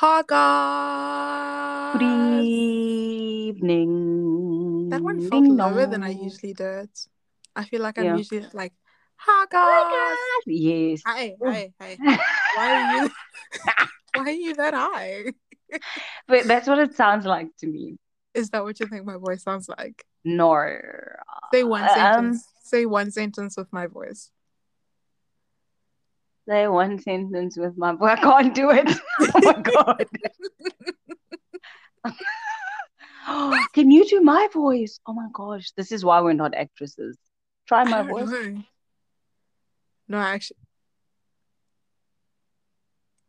Hi Good evening. That one felt lower than I usually do it. I feel like I'm Yeah. usually like, hi guys. Yes. Oh. hey, hey. Why are you why are you that high? But that's what it sounds like to me. Is that what you think my voice sounds like? No. Say one Um, sentence. Say one sentence with my voice. Say one sentence with my voice. I can't do it. Oh my God. Can you do my voice? Oh my gosh. This is why we're not actresses. Try my voice. know. No, actually.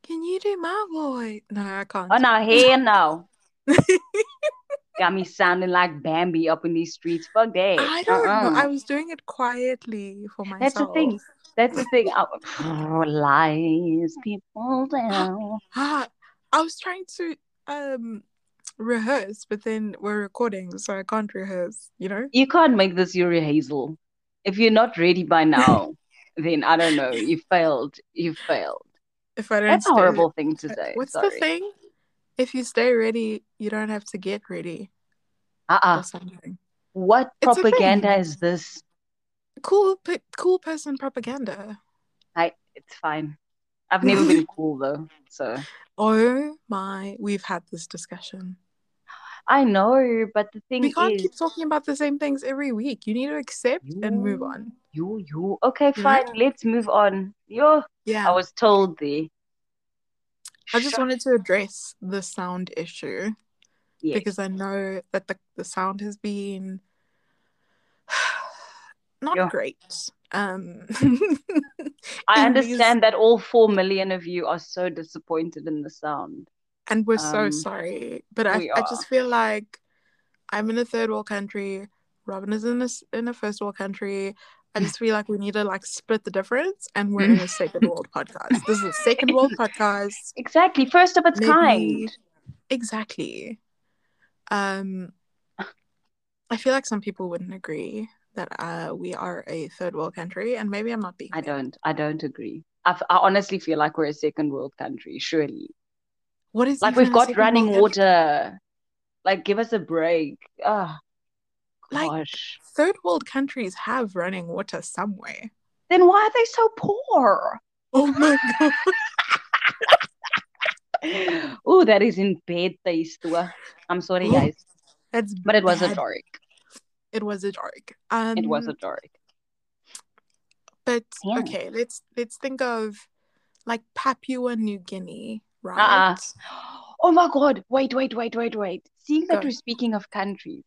Can you do my voice? No, I can't. Oh no, here now. Got me sounding like Bambi up in these streets. Fuck that. I don't know. Uh-uh. I was doing it quietly for myself. That's the thing. That's the thing. I, lies people tell. Ah, I was trying to um rehearse, but then we're recording, so I can't rehearse, you know? You can't make this your rehearsal. If you're not ready by now, then I don't know. You failed. You failed. If I don't That's a horrible thing to uh, say. what's the thing? If you stay ready, you don't have to get ready Uh-uh. or something. What It's propaganda is this? Cool cool person propaganda. I, it's fine. I've never been cool though, so Oh my, we've had this discussion. I know. But the thing We can't is, keep talking about the same things every week. You need to accept and move on. you, you. Okay, You fine. Let's move on. Yo, I Yeah. I was told the. I just Shut. wanted to address the sound issue Yes. because I know that the, the sound has been not Yeah. great. Um, I in these, understand that all four million of you are so disappointed in the sound. and we're so Um, sorry. But I, I just feel like I'm in a third world country. Robin is in a, in a first world country. I just feel like we need to like split the difference, and we're in a second world podcast. This is a second world podcast. Exactly. First of its Maybe kind. exactly. Um, I feel like some people wouldn't agree that uh we are a third world country, and maybe I'm not being I don't. I don't agree. I honestly feel like we're a second world country. Surely, What is like we've got running country? water. Like, give us a break. Ah, Like gosh. third world countries have running water somewhere. Then why are they so poor? Oh my god. oh, that is in bad taste. I'm sorry, Oh, guys, that's but it was a dark. It was a dark. It was a Um, dark. but Yeah. okay, let's let's think of like Papua New Guinea, Uh-uh. right? Oh my God. Wait, wait, wait, wait, wait. Seeing that Go. we're speaking of countries,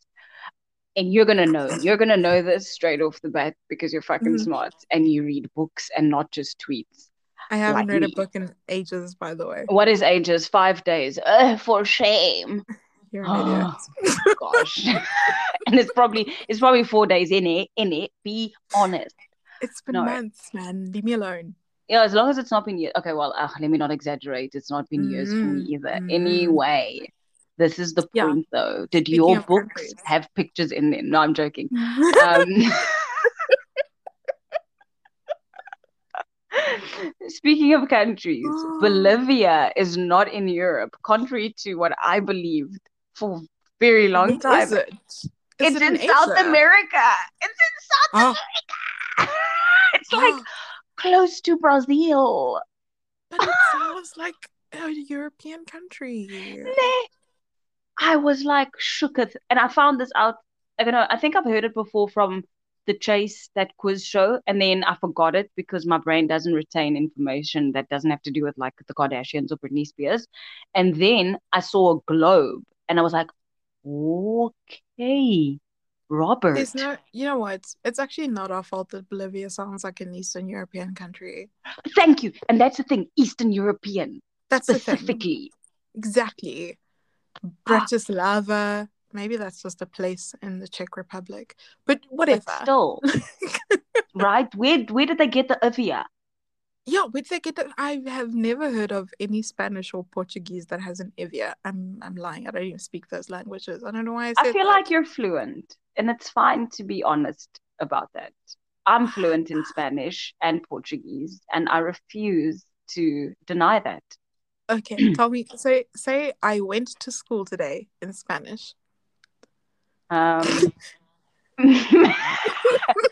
and you're gonna know, you're gonna know this straight off the bat because you're fucking Mhm. smart and you read books and not just tweets I haven't like read a book in ages, by the way. What is ages? Five days. Ugh, for shame. You're an idiot. Oh gosh. and it's probably it's probably four days in it, in it. Be honest. It's been No. months, man. Leave me alone. Yeah, as long as it's not been years. Okay, well, uh, let me not exaggerate. It's not been years for me Mm, either. mm. Anyway, this is the Yeah. point though. Did Speaking your books countries. have pictures in them? No, I'm joking. Um, speaking of countries, Bolivia is not in Europe, contrary to what I believed for a very long time. is it? Is It's it in in South America. It's in South Oh, America. It's like close to Brazil. but it sounds like a European country. Nah. I was like shooketh, and I found this out. I don't know. I think I've heard it before from the Chase that quiz show, and then I forgot it because my brain doesn't retain information that doesn't have to do with like the Kardashians or Britney Spears. And then I saw a globe, and I was like, okay, Robert. There's no, you know what? It's actually not our fault that Bolivia sounds like an Eastern European country. Thank you. And that's the thing, Eastern European That's specifically. Exactly. Ah. Bratislava. Maybe that's just a place in the Czech Republic. But But whatever. still, right? Where where did they get the Ivia? Yeah, they get that? I have never heard of any Spanish or Portuguese that has an Evia. I'm I'm lying. I don't even speak those languages. I don't know why I said. I feel that. like you're fluent, and it's fine to be honest about that. I'm fluent in Spanish and Portuguese, and I refuse to deny that. Okay, tell me. Say say I went to school today in Spanish. Um,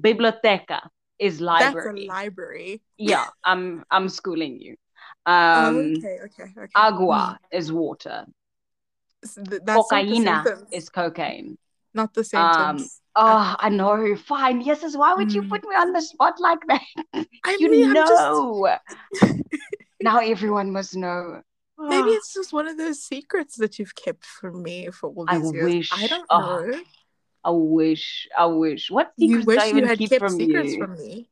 biblioteca is library. That's a library. yeah, I'm I'm schooling you. Oh, Um, okay, okay, okay. agua is water. Mm, th- the Cocaína is cocaine. not the Um, sentence. Oh, I know. Fine. Yes, is why would you Mm. put me on the spot like that? I You mean, I'm just know. now everyone must know. maybe Oh, it's just one of those secrets that you've kept from me for all I these years. wish. I don't Oh, know. I wish. I wish. What You secrets wish I you even had keep kept from secrets you? from me.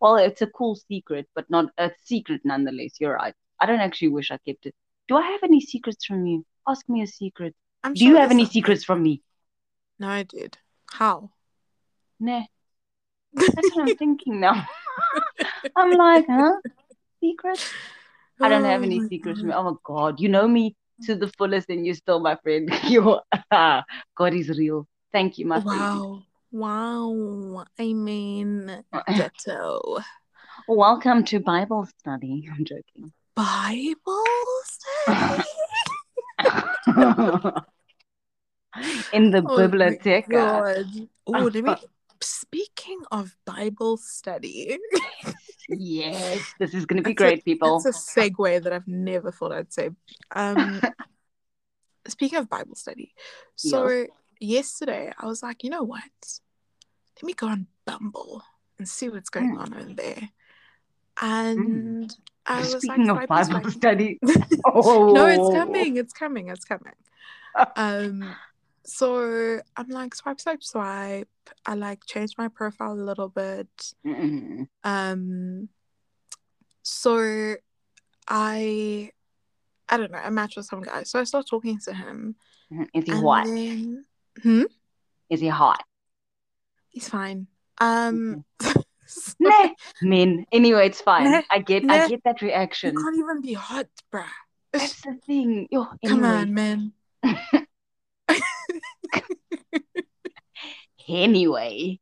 Well, it's a cool secret, but not a secret nonetheless. You're right. I don't actually wish I kept it. Do I have any secrets from you? Ask me a secret. I'm Do you have any some- secrets from me? No, I did. How? Nah. That's what I'm thinking now. I'm like, huh? Secrets? I don't have Oh any secrets from me. Oh my God, you know me to the fullest, and you're still my friend. You're God is real. Thank you, my friend. Wow. Wow. I mean, ditto. Welcome to Bible study. I'm joking. Bible study? In the Oh biblioteca. Oh, let me. Speaking of Bible study, Yes, this is going to be That's a- great, people. It's a segue that I've never thought I'd say. Um, speaking of Bible study, so yesterday I was like, you know what? Let me go on Bumble and see what's going Mm. on over there. And I was Speaking like, of Bible swipey. study, oh, no, it's coming, it's coming, it's coming. Um, so I'm like swipe, swipe, swipe. I like changed my profile a little bit. Mm-mm. Um, so I, I don't know, I matched with some guy. So I start talking to him, Is he and hot? then hmm, Is he hot? he's fine. Um, so Nah, men. Anyway, it's fine. Nah, I get, nah. I get that you reaction. can't even be hot, bruh. That's the thing. Yo, Come on, man. anyway.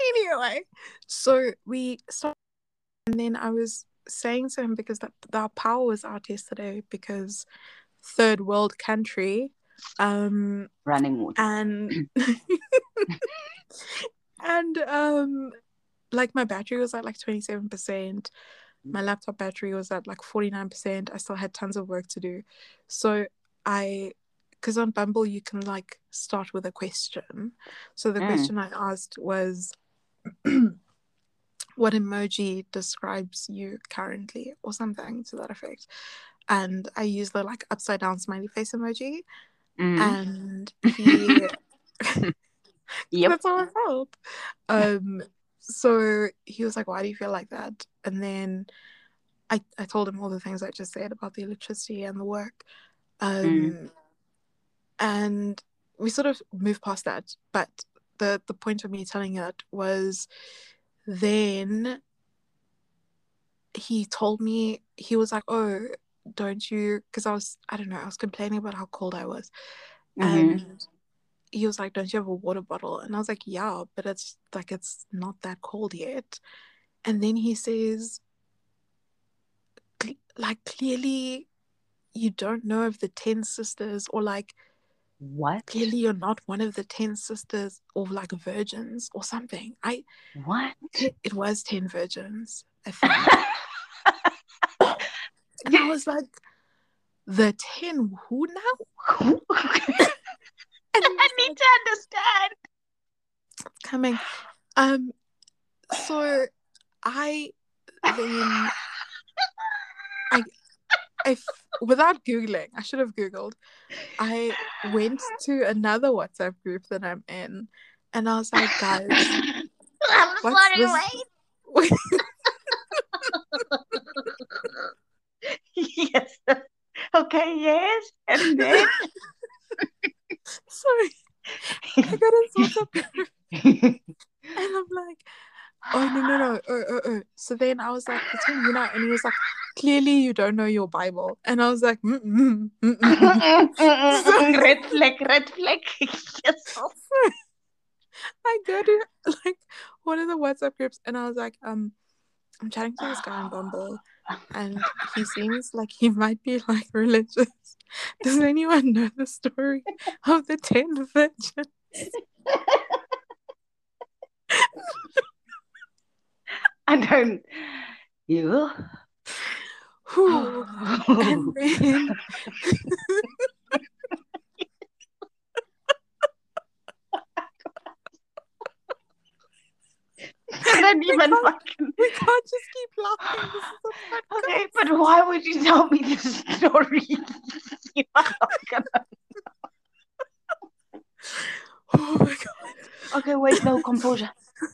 anyway, so we started, and then I was saying to him because that our power was out yesterday because third world country, um, Running water. and and um, like my battery was at like twenty seven percent. My laptop battery was at like forty nine percent. I still had tons of work to do, so I. Because on Bumble you can like start with a question. So the Mm. question I asked was, what emoji describes you currently or something to that effect and i use the like upside down smiley face emoji Mm. and he Yep. that's how i felt um so he was like why do you feel like that and then i i told him all the things i just said about the electricity and the work um Mm. and we sort of moved past that but the the point of me telling it was then he told me he was like oh don't you because i was i don't know i was complaining about how cold i was. And mm-hmm. he was like don't you have a water bottle? And i was like yeah but it's like it's not that cold yet. And then he says like clearly you don't know of the 10 sisters or like What? clearly you're not one of the 10 sisters or like virgins or something. I What? it was 10 virgins i think and i was like the 10 who now and I need to understand. coming. Um so i then I, f- without googling i should have googled. I went to another whatsapp group that i'm in and i was like guys I'm what's this? wait. yes. Okay, yes. And then sorry i got a whatsapp group and i'm like oh no no no oh oh oh so then i was like between you know and he was like clearly you don't know your bible and i was like mm mm mm mm red flag, red flag. Yes. I go to like one of the WhatsApp groups and I was like, um, I'm chatting to this guy on Bumble, and he seems like he might be like religious. Does anyone know the story of the ten virgins? I don't. You. And then I don't even fucking. we can't just keep laughing. This is a. Okay, but why would you tell me this story? You are not gonna- Oh my god. okay, wait, no, composure.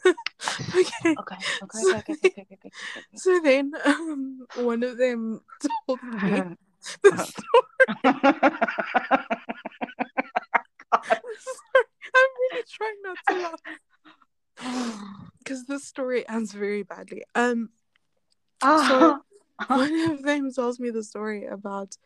Okay. Okay, okay, okay, okay, okay, okay, okay. So then, um, one of them told me the story. I'm really trying not to laugh because the story ends very badly. Um, Ah. one of them tells me the story about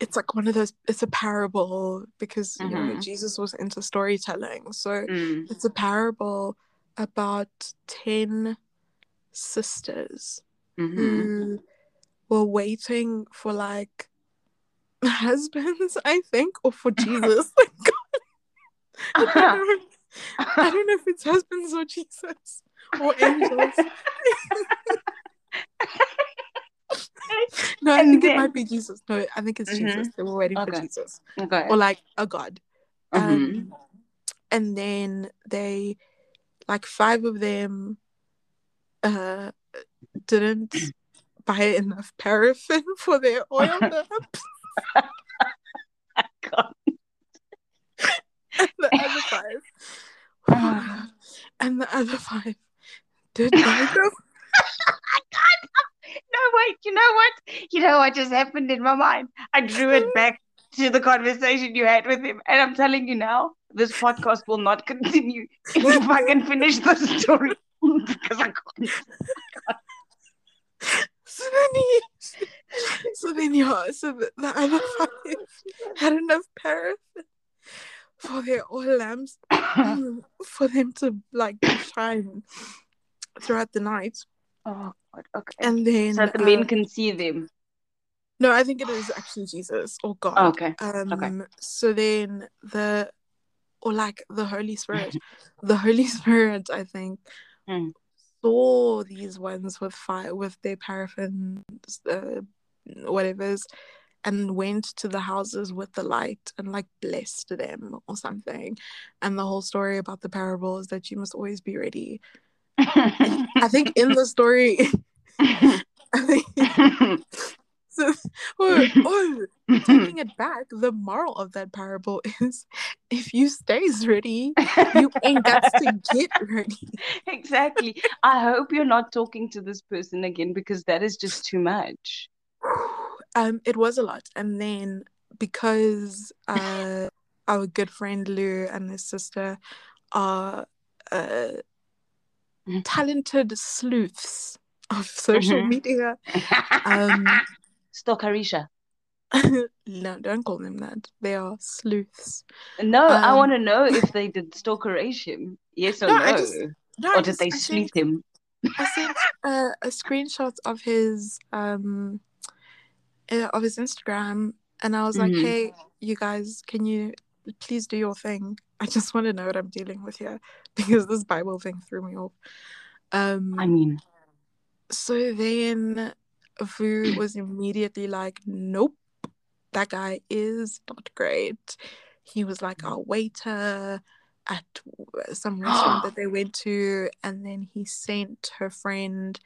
it's like one of those. It's a parable because you know Mhm. Jesus was into storytelling, so Mm, it's a parable about ten sisters mhm. who were waiting for like husbands, I think, or for Jesus. I, don't, I don't know if it's husbands or Jesus or angels. no, I And think it might be Jesus. No, I think it's Mhm. Jesus. They were waiting for Jesus Okay. or like a god. Mhm. Um, and then they, like five of them, uh, didn't buy enough paraffin for their oil lamps. The other five, Ah. and the other five did buy them. No, wait, you know what? You know what just happened in my mind? I drew it back to the conversation you had with him. And I'm telling you now, this podcast will not continue if I can finish the story. because I can't. So then he, so then yeah, so the, the other five had enough paraffin for their oil lamps for them to like shine throughout the night. oh, God. Okay. And then so the men uh, can see them. no, I think it is actually Jesus or God. Okay. Um so then the or like the Holy Spirit. the Holy Spirit, I think, Mm. saw these ones with fire with their paraffin uh, whatever's and went to the houses with the light and like blessed them or something. And the whole story about the parable is that you must always be ready. I think in the story I think so, oh, oh, taking it back, the moral of that parable is if you stays ready, you ain't got to get ready. exactly. I hope you're not talking to this person again because that is just too much. Um, it was a lot, and then because uh, our good friend Lou and his sister are uh, Mhm. talented sleuths of social Mhm. media, um, Stalkerisha. no, don't call them that. They are sleuths. No, I Um, want to know if they did stalkeration. Yes or No, no? Just- No, or did just- they sleuth him? I sent uh, a screenshot of his um of his Instagram, and I was like, Mhm. "Hey, you guys, can you please do your thing? I just want to know what I'm dealing with here because this Bible thing threw me off." Um, I mean, so then Vu was immediately like, "Nope, that guy is not great." He was like our waiter at some restaurant that they went to, and then he sent her friend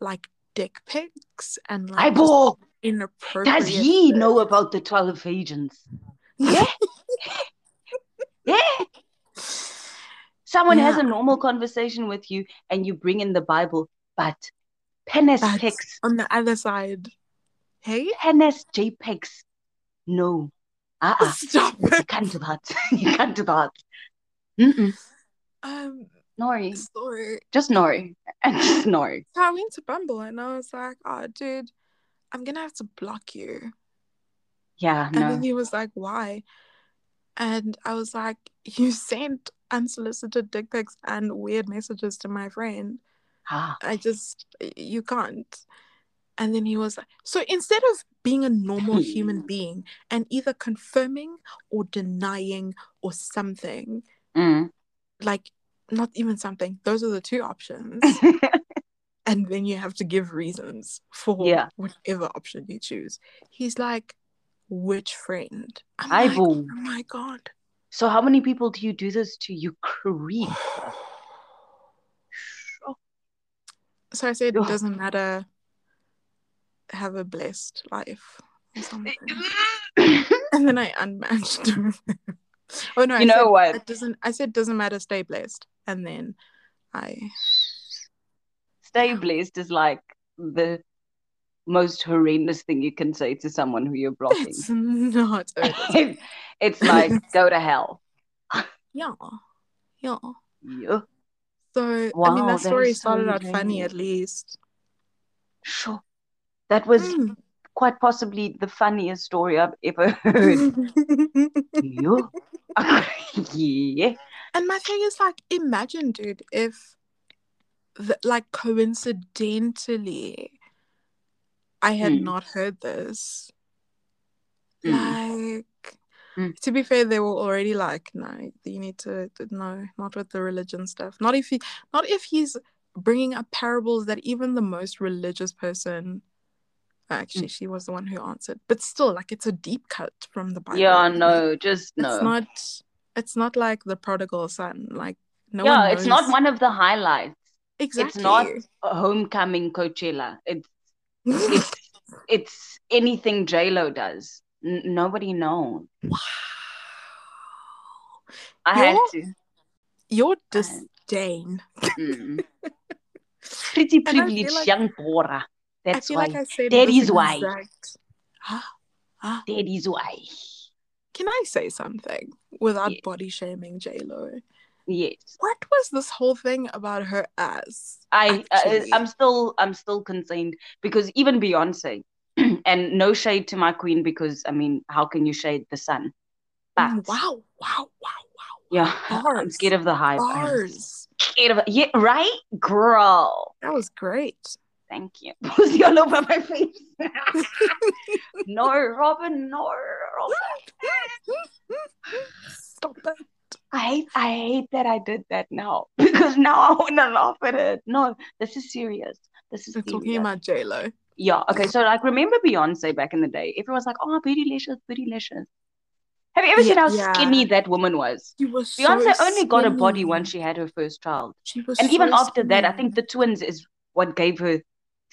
like dick pics and like eyeball. Inappropriate. Does he know about the 12 agents? Yeah. yeah. Someone has a normal conversation with you and you bring in the Bible, but penis But pics, on the other side, hey, penis JPEGs. No. Uh-uh. stop You can't do that. You can't do that. Mm-mm. Um, Nori. so Just Nori. And just Nori. I went to Bumble and I was like, oh, dude, I'm gonna have to block you. Yeah, And then he was like, why? And I was like, you sent unsolicited dick pics and weird messages to my friend. Ah. I just you can't. And then he was like, so instead of being a normal human being and either confirming or denying or something, Mm. like not even something, those are the two options. and then you have to give reasons for Yeah. whatever option you choose. He's like, which friend? I'm I like, will. oh my god. so how many people do you do this to? You creep. So I said, it doesn't matter. Have a blessed life and then I unmatched oh no, I You know said, what? It doesn't. I said doesn't matter. Stay blessed. And then I Stay blessed is like the most horrendous thing you can say to someone who you're blocking. it's not. It. it's like go to hell. yeah, yeah. Yeah. So I mean, Wow, that that story is so started out funny at least. Sure. That was Mm. quite possibly the funniest story I've ever heard. yeah. yeah. And my thing is like, imagine, dude, if the, like coincidentally I had Mm. not heard this. Mm. Like Mm. to be fair, they were already like, no, you need to no, not with the religion stuff. Not if he, not if he's bringing up parables that even the most religious person. Actually, she was the one who answered, but still, like it's a deep cut from the Bible. Yeah, no, just it's not. It's not like the prodigal son. Like no yeah, it's not one of the highlights. Exactly. It's not a homecoming Coachella. It's it's it's anything J Lo does. N- nobody knows. wow. I had to. Your disdain. Mm. Pretty And I feel privileged like- young Bora. That's why. like That why. exact-. That is why. Can I say something without Yeah. body shaming J Lo? Yes. What was this whole thing about her ass? I uh, I'm still I'm still concerned because even Beyonce, and no shade to my queen because I mean how can you shade the sun? But Mm, wow, wow, wow, wow. yeah, I'm scared of the hype. Bars. scared of. Yeah, right, girl. That was great. Thank you. Pussy all over my face. no, Robin, no, Robin. Stop it. I hate I hate that I did that now because now I wanna laugh at it. No, this is serious. This is We're talking about J Lo. Yeah, okay, so like remember Beyonce back in the day? Everyone's like, oh, bootylicious, bootylicious. Have you ever seen how Yeah. skinny that woman was? She was Beyonce so only got a body skinny. once she had her first child. She was And even so after that, I think the twins is what gave her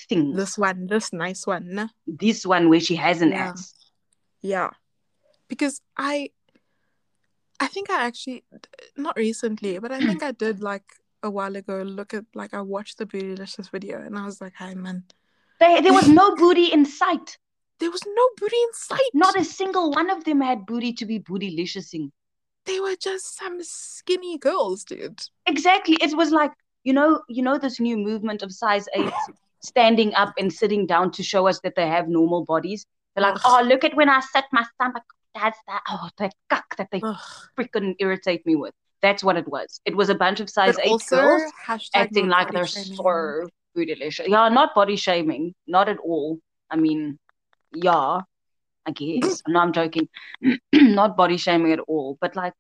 things. this one, this nice one. This one where she has an Yeah. ass. Yeah. Because I I think I actually not recently, but I think I did like a while ago look at like I watched the Bootylicious video and I was like, hi man. They, there was no booty in sight. There was no booty in sight. Not a single one of them had booty to be bootylicious-ing. they were just some skinny girls, dude. Exactly. It was like, you know, you know this new movement of size eight standing up and sitting down to show us that they have normal bodies. They're like, Ugh. oh, look at when I set my stomach. That's that. Oh, that cuck that they Ugh. freaking irritate me with. That's what it was. It was a bunch of size But eight girls acting like they're shaming. so bootylicious. Yeah, not body shaming. Not at all. I mean, yeah, I guess. no, I'm joking. not body shaming at all. But like,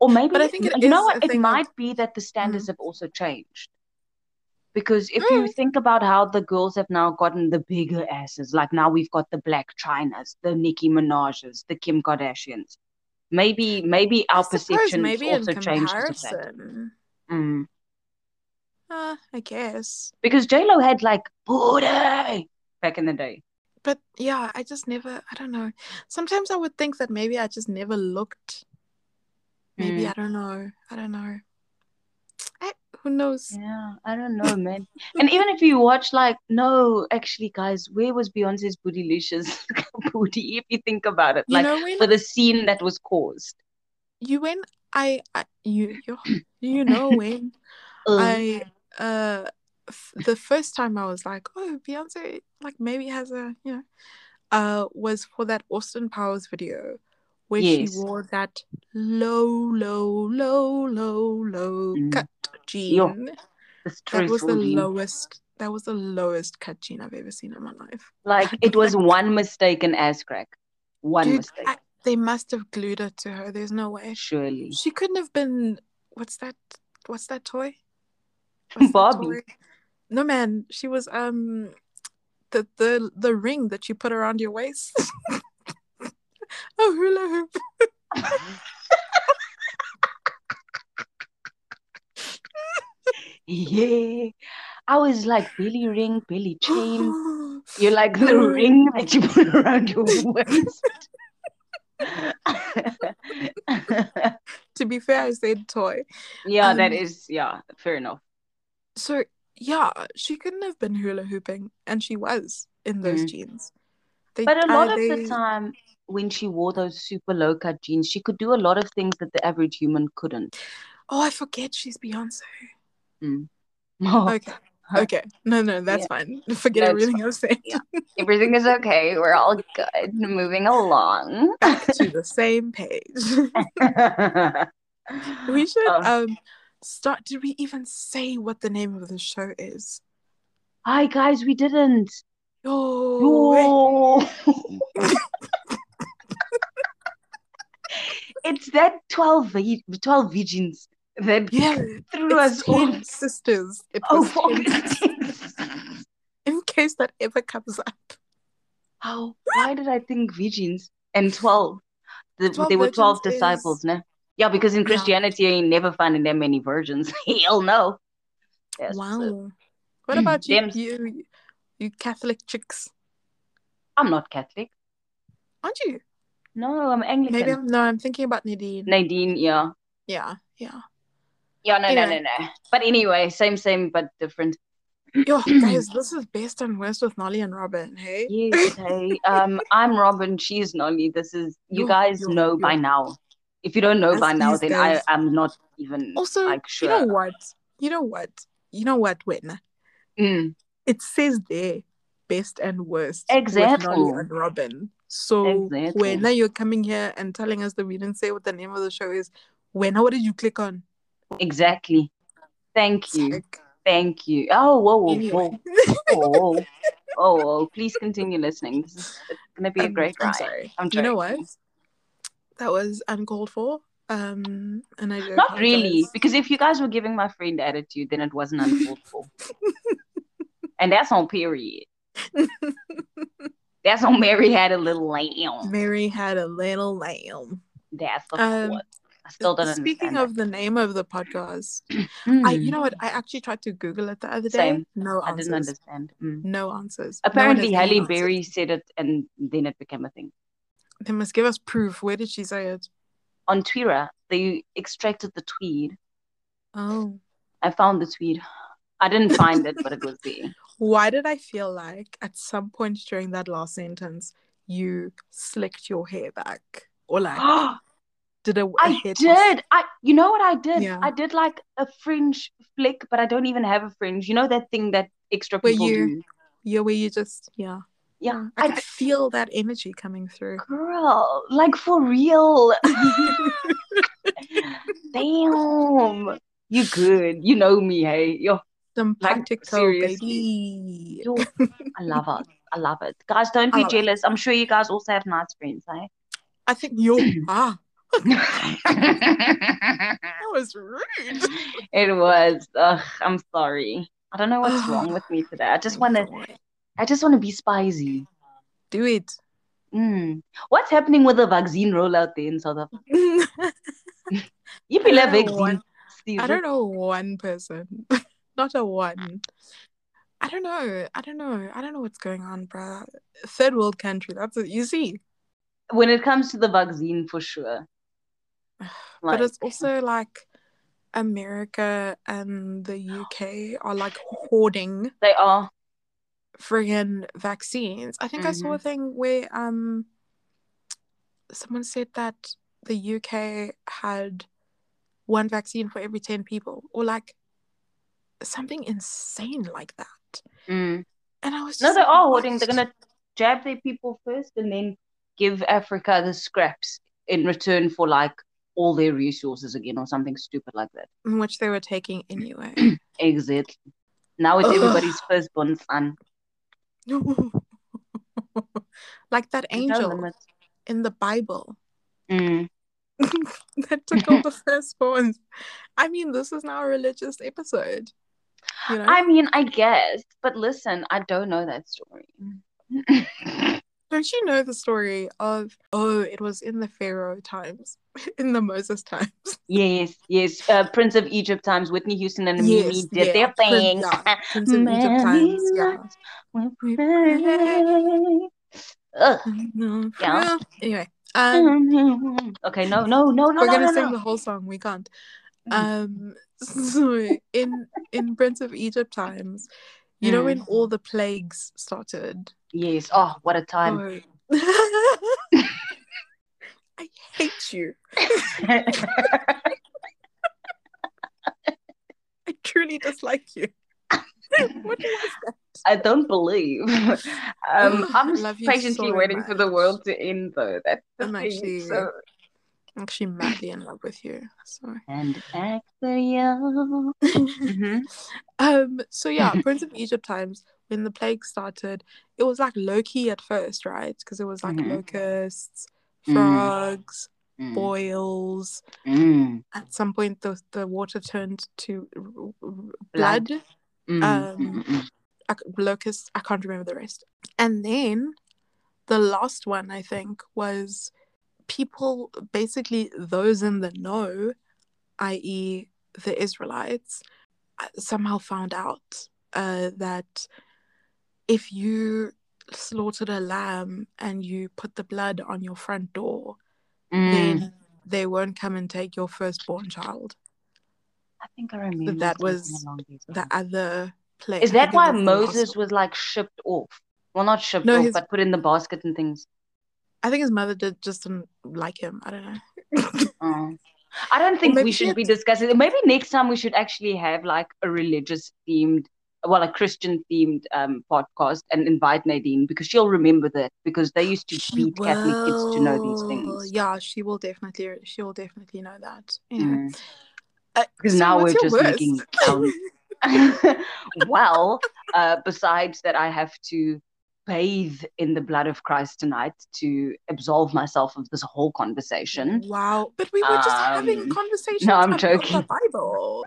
or maybe, But I think you know what? It might be that the standards mm. have also changed. Because if you Mm. think about how the girls have now gotten the bigger asses, like now we've got the Blac Chynas, the Nicki Minaj's, the Kim Kardashians. Maybe, maybe our perception maybe in also changed because of that. Mm. Uh, I guess. Because J Lo had like booty back in the day. But yeah, I just never, I don't know. Sometimes I would think that maybe I just never looked. Maybe, Mm. I don't know. I don't know. Who knows? Yeah, I don't know, man. And even if you watch, like, no, actually, guys, where was Beyonce's bootylicious booty? If you think about it, You like when for the scene that was caused. you when I, I you you you know when Uh, I uh f- the first time I was like, oh, Beyonce like maybe has a you know uh was for that Austin Powers video where Yes. she wore that low, low, low, low, low Mm. cut jean. That was the jean. lowest. That was the lowest cut jean I've ever seen in my life. Like it was one mistake in ass crack. One Dude, mistake. I, they must have glued it to her. There's no way. Surely. She couldn't have been. What's that? What's that toy? What's that toy? No man, she was um the the the ring that you put around your waist. oh hula hoop. Yeah. I was like belly ring, belly chain. You're like the ring that you put around your waist. to be fair, I said toy. yeah, that Um, is yeah, fair enough. So yeah, she couldn't have been hula hooping, and she was in those Mm. jeans. They, But a lot uh, of they- the time when she wore those super low cut jeans, she could do a lot of things that the average human couldn't. Oh, I forget she's Beyonce. Oh, Okay. Okay. No, no, that's Yeah. fine. Forget That's everything I was saying. Yeah. Everything is okay. We're all good. Moving along. to the same page. we should Um, um start did we even say what the name of the show is? Hi guys, we didn't. Oh, No. it's that 12, vi- 12 virgins that yeah. It's us. 10 sisters. It Oh, was 10 fuck. in case that ever comes up. How? Why did I think virgins and 12? The, 12 there were 12 disciples, is- no? Yeah, because in Yeah. Christianity, you ain't never finding that many virgins. Hell no. Yes, so Wow. What about you, Them- you you Catholic chicks? I'm not Catholic. Aren't you? No, I'm Anglican. Maybe I'm no, I'm thinking about Nadine. Nadine, yeah. Yeah, yeah. Yeah, no, no, Anyway. no, no. But anyway, same, same, but different. Yo, guys, this is best and worst with Nolly and Robin, hey? Yes, hey. Um, I'm Robin, she's Nolly. This is you Yo, guys yo, know by now. If you don't know As by now, then guys- I am not even Also, like sure. you know what? You know what? You know what, When Mm, It says there best and worst Exactly. with Nolly and Robin. So Exactly. when now you're coming here and telling us that we didn't say what the name of the show is, when what did you click on? Exactly. Thank you. Thank you. Oh, whoa, whoa, anyway. whoa. Oh, oh, oh, please continue listening. This is gonna be a great I'm sorry. I'm you know what? That was uncalled for. Um, and I Not really, because if you guys were giving my friend attitude, then it wasn't uncalled for. and that's on period. That's on Mary had a little lamb. Mary had a little lamb. That's the Um. I still don't Speaking of the name of the podcast. I you know what? I actually tried to Google it the other day. Same. No I didn't understand. Mm. No answers. Apparently, any Halle answers. Berry said it, and then it became a thing. They must give us proof. Where did she say it? On Twitter, they extracted the tweet. Oh. I found the tweet. I didn't find it, but it was there. Why did I feel like at some point during that last sentence you slicked your hair back? Or like did a, a I did. I you know what I did? Yeah. I did like a fringe flick, but I don't even have a fringe. You know that thing that extra Where you- do. Yeah, where you just yeah. Yeah. I I, feel that energy coming through. girl, like for real. Damn. You good. You know me, hey. Yo, Some Like, baby. yo, I love it. I love it. Guys, don't be love it. jealous. I'm sure you guys also have nice friends, eh? I think you ah it that was rude. It was. Ugh, I'm sorry. I don't know what's wrong with me today. I just want to. I just want to be spicy. do it. Mm. What's happening with the vaccine rollout there in South Africa? You I be like vaccine. one-. I don't know one person. Not a one. I don't know. I don't know. I don't know what's going on, bruh. Third world country. That's it. You see. When it comes to the vaccine, for sure. but it's also like America and the UK are like hoarding they are. friggin' vaccines. I think I Mm-hmm. saw a thing where um someone said that the UK had one vaccine for every 10 people or like something insane like that. Mm. And I was No, they like, are hoarding. They're gonna jab their people first and then give Africa the scraps in return for like all their resources again or something stupid like that. which they were taking anyway. Exactly. Now it's Ugh. everybody's firstborn son. like that angel in the Bible Mm. that took all the firstborns. I mean, this is now a religious episode. You know? I mean, I guess, but listen, I don't know that story. Don't you know the story of oh, it was in the Pharaoh times, in the Moses times. yes, yes. Uh, Prince of Egypt times, Whitney Houston and Mimi did yeah, their Prince- thing. yeah, Prince of Egypt times, yeah. We We pray. Ugh. Yeah. Anyway, um, okay, no, no, no, no, we're no, gonna no, sing no. the whole song. We can't. Mm. Um, so in in Prince of Egypt times, you know Mm. when all the plagues started. Yes. Oh, what a time. Oh. I hate you. I truly dislike you. what was that? I don't believe. Um, I'm patiently so waiting for the world to end, though. That's the I'm thing. actually- So, actually madly in love with you. So and for you. Mhm. um so yeah, Prince of Egypt times when the plague started, it was like low key at first, right? Because it was like Mhm. locusts, Mm. frogs, Mm. boils. Mm. At some point, the the water turned to Blood. blood. Mm. Um, I locusts. I can't remember the rest. And then the last one I think was people, basically those in the know, i.e., the Israelites, uh, somehow found out uh, that if you slaughtered a lamb and you put the blood on your front door, mm. then they won't come and take your firstborn child. I think I remember that was The other place. Is that why Moses was like shipped off? Well, not shipped No, off, his- but put in the basket and things. I think his mother did just didn't like him. I don't know. Oh. I don't think maybe we should be had- discussing. Maybe next time we should actually have like a religious themed, well, a Christian themed um podcast and invite Nadine because she'll remember that because they used to She beat Catholic kids to know these things. Yeah, she will definitely. She will definitely know that. Yeah. Mm. Uh, Because so now we're just worst? making sound. well, uh, besides that, I have to bathe in the blood of Christ tonight to absolve myself of this whole conversation. Wow, but we were just having Um, conversations no, I'm joking. the Bible.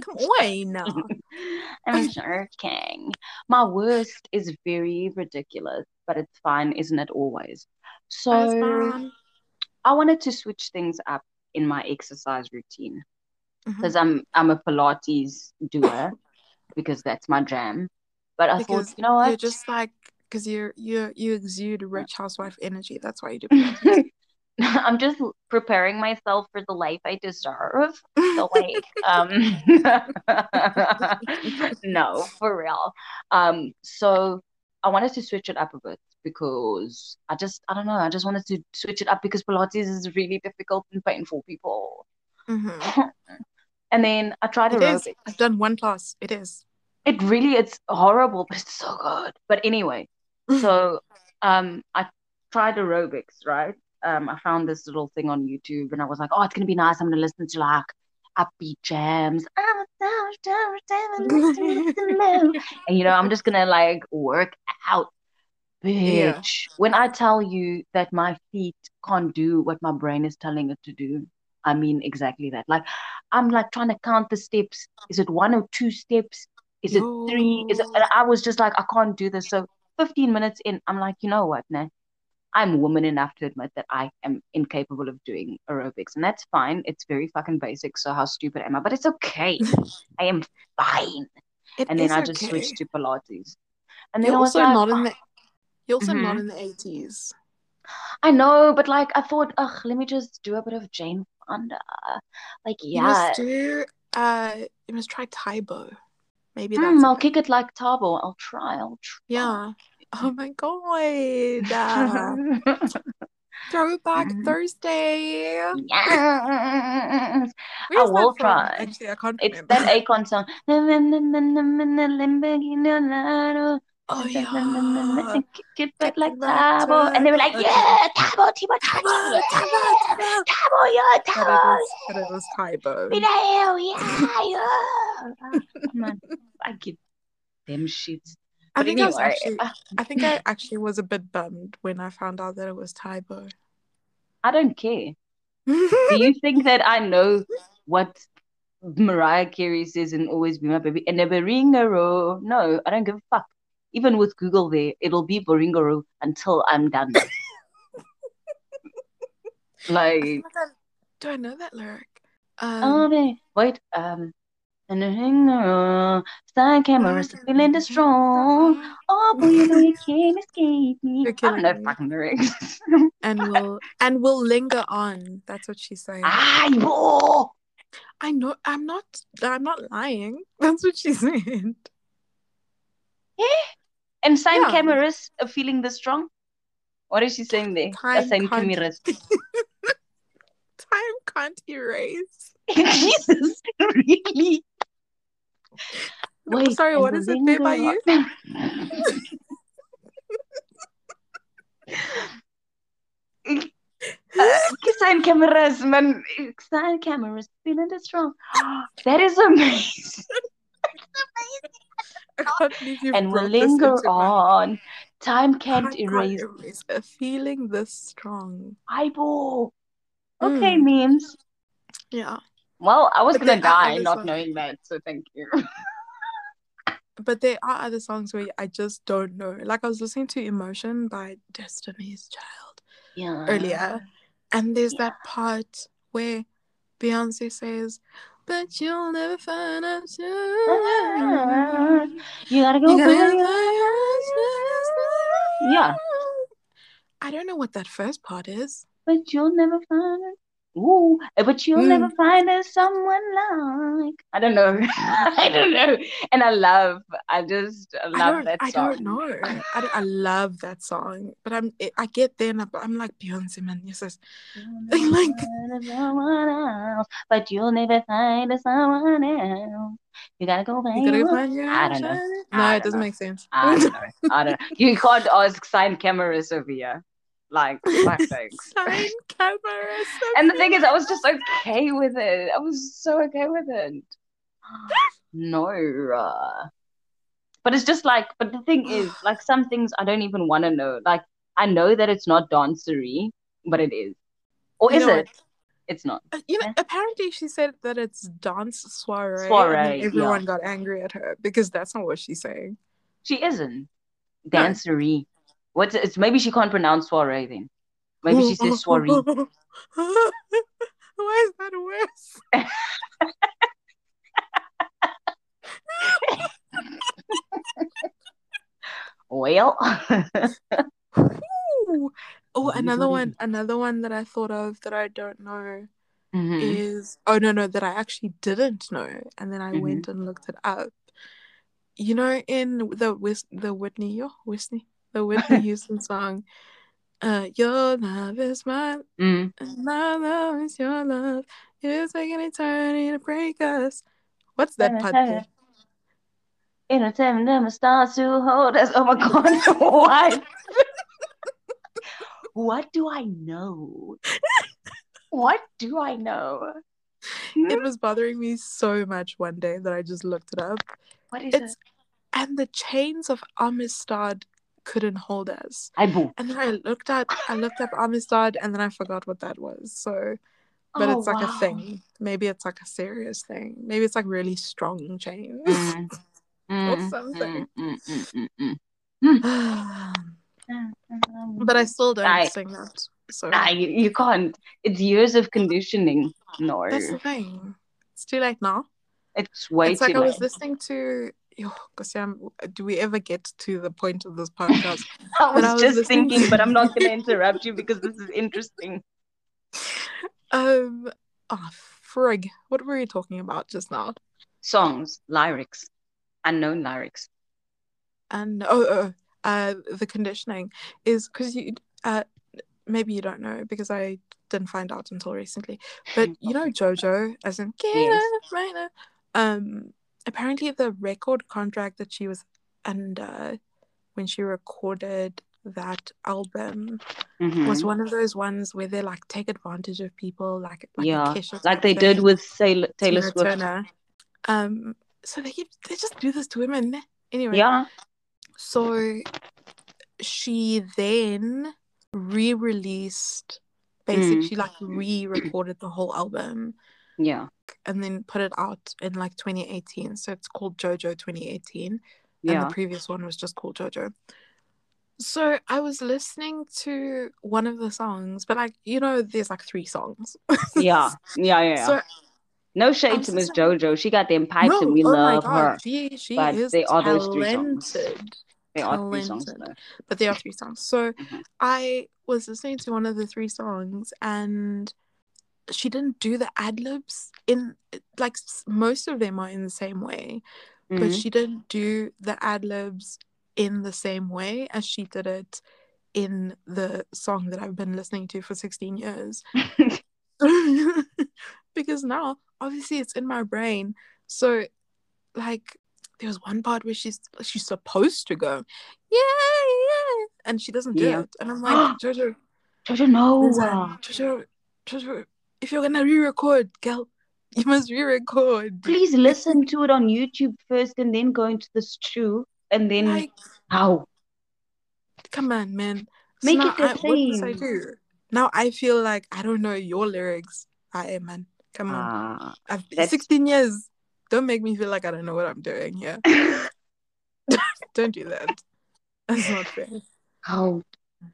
Come on. I'm joking. My worst is very ridiculous, but it's fine, isn't it always? So. I wanted to switch things up in my exercise routine because I'm I'm a Pilates doer because that's my jam. But I Because thought, you know what? You're just like because you're you you exude rich housewife energy. That's why you do. Pilates. I'm just preparing myself for the life I deserve. So like, um, no, for real. Um, so I wanted to switch it up a bit because I just, I don't know, I just wanted to switch it up because Pilates is really difficult and painful, people. Mhm. And then I tried It is. aerobics. I've done one class. It is. It really, it's horrible, but it's so good. But anyway, so um, I tried aerobics, right? Um, I found this little thing on YouTube, and I was like, "Oh, it's gonna be nice. I'm gonna listen to like upbeat jams." and you know, I'm just gonna like work out, Yeah. When I tell you that my feet can't do what my brain is telling it to do, I mean exactly that. Like, I'm like trying to count the steps. Is it one or two steps? Is it three? Is it? And I was just like, I can't do this. So 15 minutes in, I'm like, you know what, nah. I'm woman enough to admit that I am incapable of doing aerobics, and that's fine. It's very fucking basic. So how stupid am I? But it's okay. I am fine. It And then I just okay. switched to Pilates. And then You're I was also like, not in "Oh, the. You're also not Mhm. in the eighties. I know, but like I thought, ugh, let me just do a bit of Jane Fonda. Like, yeah. You must do. Uh, you must try Tae Bo. Maybe that's. mm, I'll kick it like Tabo. I'll try. I'll try. Yeah. Oh my god. Uh, throwback Mhm. Thursday. yes. Where's I will try. Actually, I can't It's remember. that Akon song. Oh yeah. And kick it back Kick like it back Tabo. to And they were like, it. yeah, Tabo, Tabo, Tabo, Tabo, Tabo, yeah, Tabo. Tabo, yeah, But it Tabo, was, but it was Tae Bo. yeah, hell, yeah, yeah. Man, I get them shits. I But think I was anyway, actually, I think I actually was a bit bummed when I found out that it was Tae Bo. I don't care. Do you think that I know what Mariah Carey says in Always Be My Baby? And never ring a row. No, I don't give a fuck. Even with Google there, it'll be Boringaro until I'm done. like, Do I know that lyric? Um, oh, wait, um, and the row, side cameras feeling the strong. Oh, boy, you know you can't escape me. You're I don't know me. fucking lyrics. and will and will linger on. That's what she's saying. Ay, bo! I know. I'm not. I'm not lying. That's what she said. And sign Yeah. cameras are feeling this strong. What is she saying there? Time Sign can't- cameras. Time can't erase. Jesus, really? No, sorry, what is it there by you? Uh, sign cameras, man. Sign cameras, feeling the strong. That is amazing. Believe you and will linger on. Time can't erase. erase a feeling this strong. Eyeball. Okay, Mm. memes. Yeah, Well, I was But gonna die not songs. knowing that, so thank you. but there are other songs where I just don't know. Like I was listening to "Emotion" by Destiny's Child Yeah. earlier, and there's that part where Beyonce says, "But you'll never find out." You gotta go. You gotta go Yeah. I don't know what that first part is. But you'll never find it. Ooh, but you'll Mm. never find us someone like. I don't know. I don't know. And I love. I just I love don't. that I song. I don't know. I, don't- I love that song, but I'm. I get there and I'm, I'm like Beyonce, man. Yes. You'll Like- someone else, but you'll never find us someone else. You gotta go back. You gotta go. I don't know. I No, don't it doesn't know. make sense. I don't know. I don't know. You can't ask sign cameras over here. Like, thanks. Sign. And the thing is, I was just okay with it. I was so okay with it. No. uh, But it's just like, but the thing is, like, some things I don't even want to know. Like, I know that it's not dancery, but it is. Or is it? It's not. Uh, You know, Yeah. apparently she said that it's dance soiree. and Soiree, then yeah. everyone got angry at her because that's not what she's saying. She isn't. No. What's it's maybe she can't pronounce soiree then. Maybe she says soiree. Why is that worse? Well, Oh, another one, another one that I thought of that I don't know Mhm. is oh no no that I actually didn't know, and then I Mhm. went and looked it up. You know, in the Whis- the Whitney, oh, Whitney, the Whitney Houston song, uh, "Your love is my Mm. and my love is your love. It is taking eternity to break us." What's that part? there? In a time them stars to hold us. Oh my god, what? what do I know? What do I know? It was bothering me so much one day that I just looked it up. What is It's it? and the chains of Amistad couldn't hold us. I boo. And then I looked at I looked up Amistad and then I forgot what that was. So but Oh, it's like wow. a thing. Maybe it's like a serious thing. Maybe it's like really strong chains. Mm. Or something. Mm, mm, mm, mm, mm. but I still don't I- sing that. So Nah, you, you can't. It's years of conditioning. No, that's the thing. It's too late now. it's way it's too like I was listening to yo, do we ever get to the point of this podcast? I was, I was just listening thinking, but I'm not going to interrupt you because this is interesting. um oh frig. What were you talking about just now? Songs, lyrics, unknown lyrics. and oh, oh uh the conditioning is because you uh maybe you don't know because I didn't find out until recently but you know Jojo as in get Yes. right now um apparently the record contract that she was under when she recorded that album Mhm. was one of those ones where they like take advantage of people, like like yeah, like they did with Taylor, Taylor Swift. Turner. Um, so they keep they just do this to women. Anyway, Yeah. so she then re-released basically Mm. like re-recorded the whole album Yeah. and then put it out in like 2018 so it's called jojo 2018 and the previous one was just called jojo so i was listening to one of the songs but like you know there's like three songs Yeah. Yeah. Yeah. yeah. so no shade I'm to Miss sorry. JoJo. She got them pipes no and we oh love her. she she But is they are those three songs. talented are three songs though. but there are three songs. So Mhm. I was listening to one of the three songs and she didn't do the ad libs in like most of them are in the same way, but Mhm. she didn't do the ad libs in the same way as she did it in the song that I've been listening to for 16 years. because now obviously it's in my brain. So like there was one part where she's she's supposed to go, yeah, yeah, and she doesn't do Yeah. it. And I'm like, Jojo, JoJo, no. Jojo, Jojo, if you're gonna re-record, girl, you must re-record. Please listen to it on YouTube first and then go into the stew and then Like, how? come on, man. So Make it the I, what must I do? Now I feel like I don't know your lyrics. I am, man. Come on. Ah. I've that's- 16 years. Don't make me feel like I don't know what I'm doing here. Don't do that. That's not fair. Oh,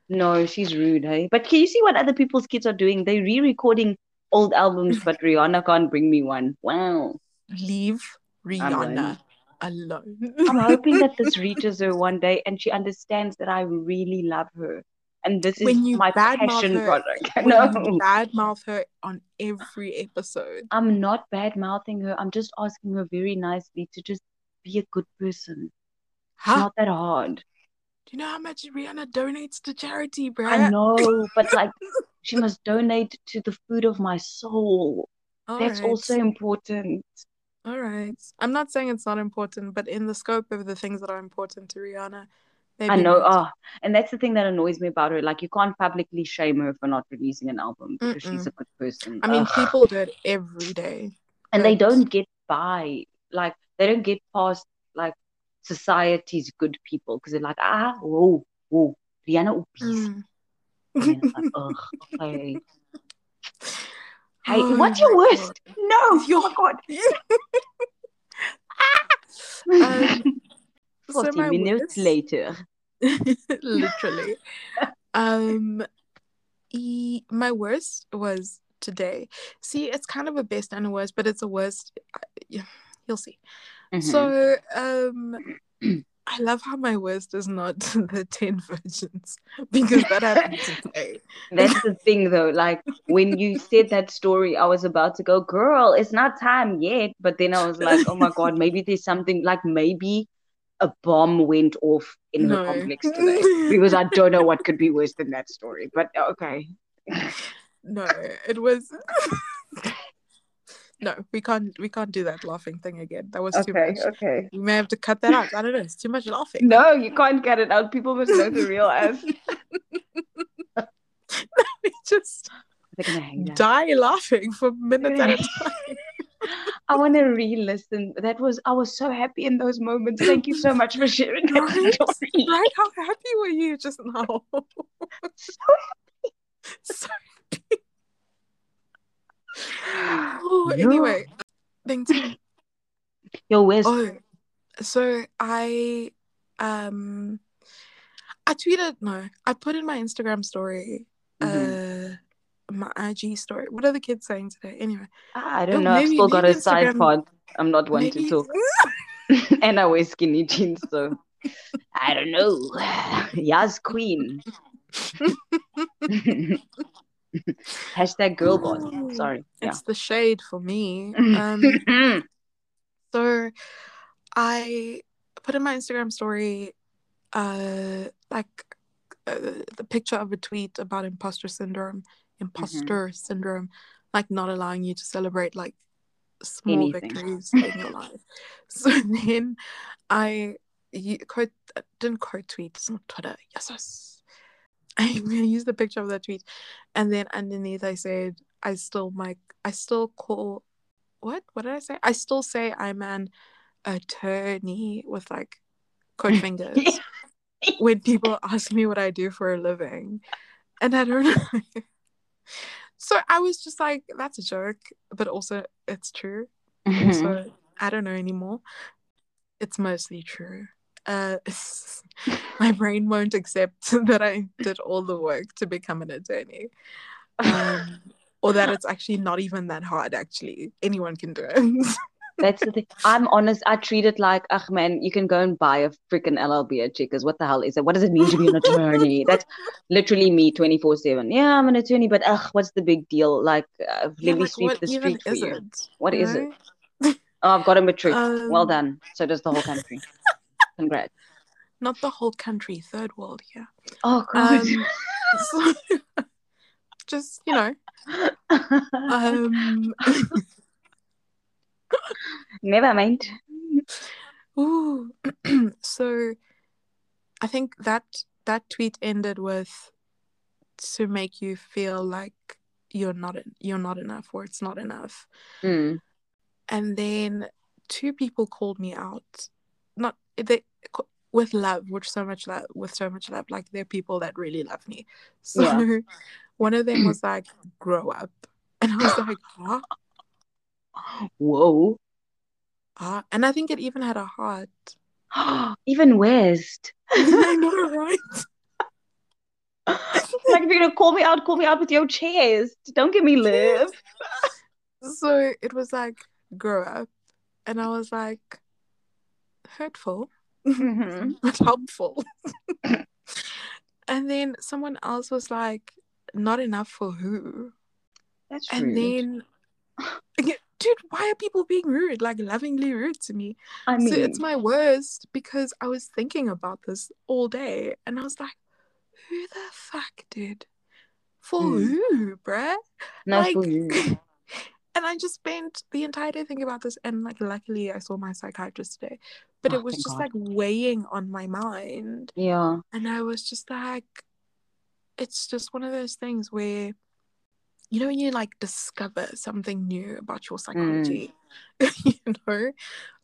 no, she's rude, hey? But can you see what other people's kids are doing? They're re-recording old albums, but Rihanna can't bring me one. Wow. Leave Rihanna alone. I'm hoping that this reaches her one day and she understands that I really love her. And this is When you my passion her- project. when No, you badmouth her on every episode. I'm not bad mouthing her. I'm just asking her very nicely to just be a good person. It's not that hard. You know how much Rihanna donates to charity, bruh? I know, but like she must donate to the food of my soul. That's Alright, also important. all right. I'm not saying it's not important, but in the scope of the things that are important to Rihanna, maybe I know. not. Oh, and that's the thing that annoys me about her. Like you can't publicly shame her for not releasing an album because she's Mm-mm. a good person. I mean, people do it every day. and they don't get by. Like they don't get past like society's good people because they're like, ah, whoa, whoa, Rihanna obese. Mm. Like, ugh, okay. Hey, Oh what's your worst? No, oh Your- god. Um, so 40 my minutes worst- later. literally um e- my worst was today see it's kind of a best and a worst but it's a worst uh, yeah, you'll see Mhm. so um i love how my worst is not the 10 virgins because that happened today That's the thing though. Like when you said that story, I was about to go, girl, it's not time yet. But then I was like, oh my God, maybe there's something like maybe a bomb went off in No. complex today. Because I don't know what could be worse than that story. But okay. no it was no we can't we can't do that laughing thing again that was too much okay. we may have to cut that out i don't know it's too much laughing No, you can't cut it out. People must know the real us. we just They're gonna hang us. die laughing for minutes at a time. I want to re-listen. That was I was so happy in those moments. Thank you so much for sharing that Right? story. Right? How happy were you just now? So happy. so happy. Oh, Yeah. anyway, Bington. Yo, where's Oh, so I um I tweeted no, I put in my Instagram story, Mhm. uh my IG story. What are the kids saying today? Anyway, Ah, I don't know. I've still got a maybe side pod. I'm not one maybe to talk. and I wear skinny jeans, so I don't know. Yas queen. Hashtag girl boss. Oh, Sorry. Yeah. it's the shade for me. Um So I put in my Instagram story uh like uh, the picture of a tweet about imposter syndrome, imposter syndrome, like not allowing you to celebrate like small Anything. victories in your life. So then I you quote didn't quote tweet. It's not Twitter. Yes, yes. I used the picture of that tweet, and then underneath I said, "I still my I still call what what did I say? I still say I'm an attorney with like quote fingers when people ask me what I do for a living, and I don't know." so I was just like, "That's a joke," but also it's true. Mhm. So I don't know anymore. It's mostly true. Uh, my brain won't accept that I did all the work to become an attorney, um, or that it's actually not even that hard. Actually, anyone can do it. That's the thing. I'm honest. I treat it like, ugh, man, you can go and buy a freaking LLB at Checkers. What the hell is it? What does it mean to be an attorney? That's literally me 24 7. Yeah, I'm an attorney, but ugh, what's the big deal? Like, uh, let Yeah, me like, sweep the street for you. it? What you is it? Oh, I've got a matric. well Um, done. So does the whole country. Congrats. Not the whole country, third world. Yeah. Oh, God. Um, so, just you know. Um. Never mind. Ooh. so I think that that tweet ended with to make you feel like you're not you're not enough or it's not enough. Mm. And then two people called me out. Not they with love, with so much love, with so much love. Like they're people that really love me. So Yeah. one of them was like, "Grow up," and I was like, "Huh?" Whoa. Ah, and I think it even had a heart. Even West. I know, right? like, if you're gonna call me out, call me out with your chest. Don't give me love. So it was like, grow up. And I was like, hurtful, Mhm. but helpful. and then someone else was like, not enough for who? That's And rude. then, dude, why are people being rude? Like lovingly rude to me. I So mean, it's my worst because I was thinking about this all day and I was like, who the fuck, dude? For Mm. who, bruh? no like- for you. And I just spent the entire day thinking about this, and like, luckily, I saw my psychiatrist today. But Oh, it was just God. like weighing on my mind, Yeah. and I was just like, it's just one of those things where, you know, when you like discover something new about your psychology, you know,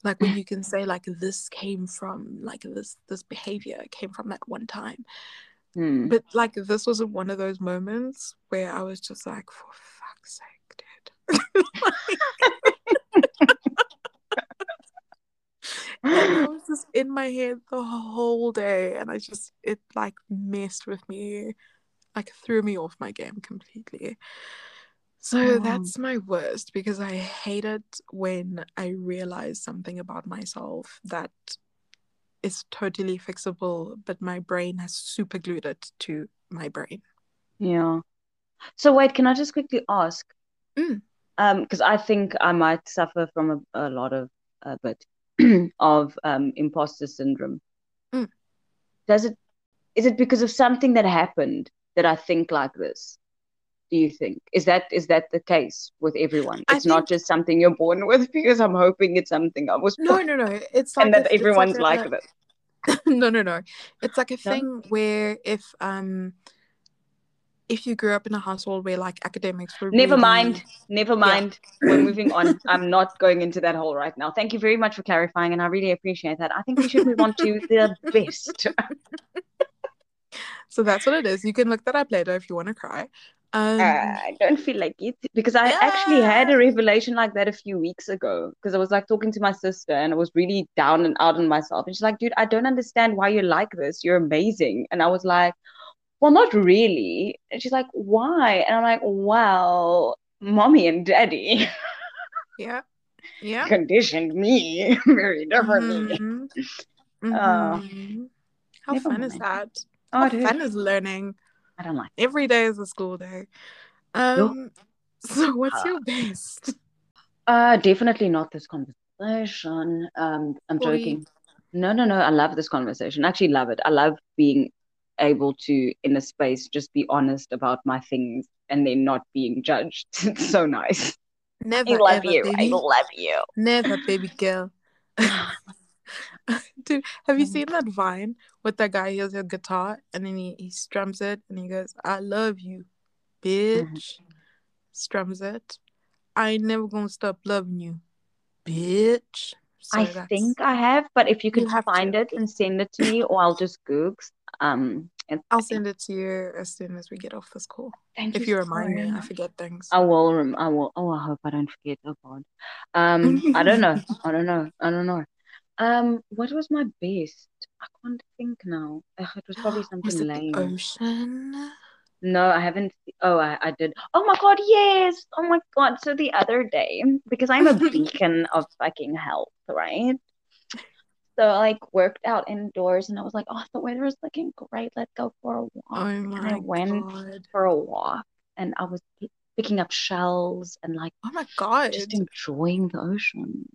like when you can say like this came from like this this behavior came from that one time, Hmm. but like this wasn't one of those moments where I was just like, for fuck's sake, dude. and I was just in my head the whole day, and I just it like messed with me, like threw me off my game completely. So Oh. that's my worst because I hate it when I realize something about myself that is totally fixable, but my brain has super glued it to my brain. Yeah. So wait, can I just quickly ask? Mm. Um, because I think I might suffer from a, a lot of a bit of um imposter syndrome. Mm. Does it is it because of something that happened that I think like this? Do you think? Is that is that the case with everyone? I It's not just something you're born with because I'm hoping it's something I was No, born no, no. It's like and that everyone's like, like this. no, no, no. It's like a No? thing where if um if you grew up in a household where like academics were Never really- mind. Never mind. We're moving on. I'm not going into that hole right now. Thank you very much for clarifying, and I really appreciate that. I think we should move on to the best. So that's what it is. You can look that up later if you want to cry. Um, I don't feel like it because I actually had a revelation like that a few weeks ago because I was like talking to my sister and I was really down and out on myself. And she's like, dude, I don't understand why you're like this. You're amazing. And I was like, well, not really. And she's like, why? And I'm like, well, mommy and daddy yeah, yeah. conditioned me very differently. Mhm. Oh. Mhm. How Never fun is that? Oh, How dude, fun is learning? I don't like Every day is a school day. Um, so what's your best? Uh, definitely not this conversation. Um, I'm Boy. joking. No, no, no. I love this conversation. I actually love it. I love being able to, in a space, just be honest about my things and then not being judged. It's so nice. Never I love ever, you. I love you. Never, baby girl. Dude, have you Mm. seen that Vine with that guy? He has a guitar and then he, he strums it and he goes, I love you, bitch. Strums it. I ain't never gonna stop loving you, bitch. So I think I have, but if you You could have to. find it and send it to me, or I'll just Google. Um, and I'll send it to you as soon as we get off this call. thank you. If you remind me, I forget things. I will. Rem- I will. Oh, I hope I don't forget. Oh God. Um, I don't know. I don't know. I don't know. Um, what was my best? I can't think now. Ugh, it was probably Was something it lame. ocean? No, I haven't. Oh, I, I did. Oh my God, yes. Oh my God. So the other day, because I'm a beacon of fucking health, right? So I like worked out indoors and I was like, oh, the weather is looking great. Let's go for a walk. Oh And I went god. for a walk and I was picking up shells and like Oh my god. just enjoying the ocean.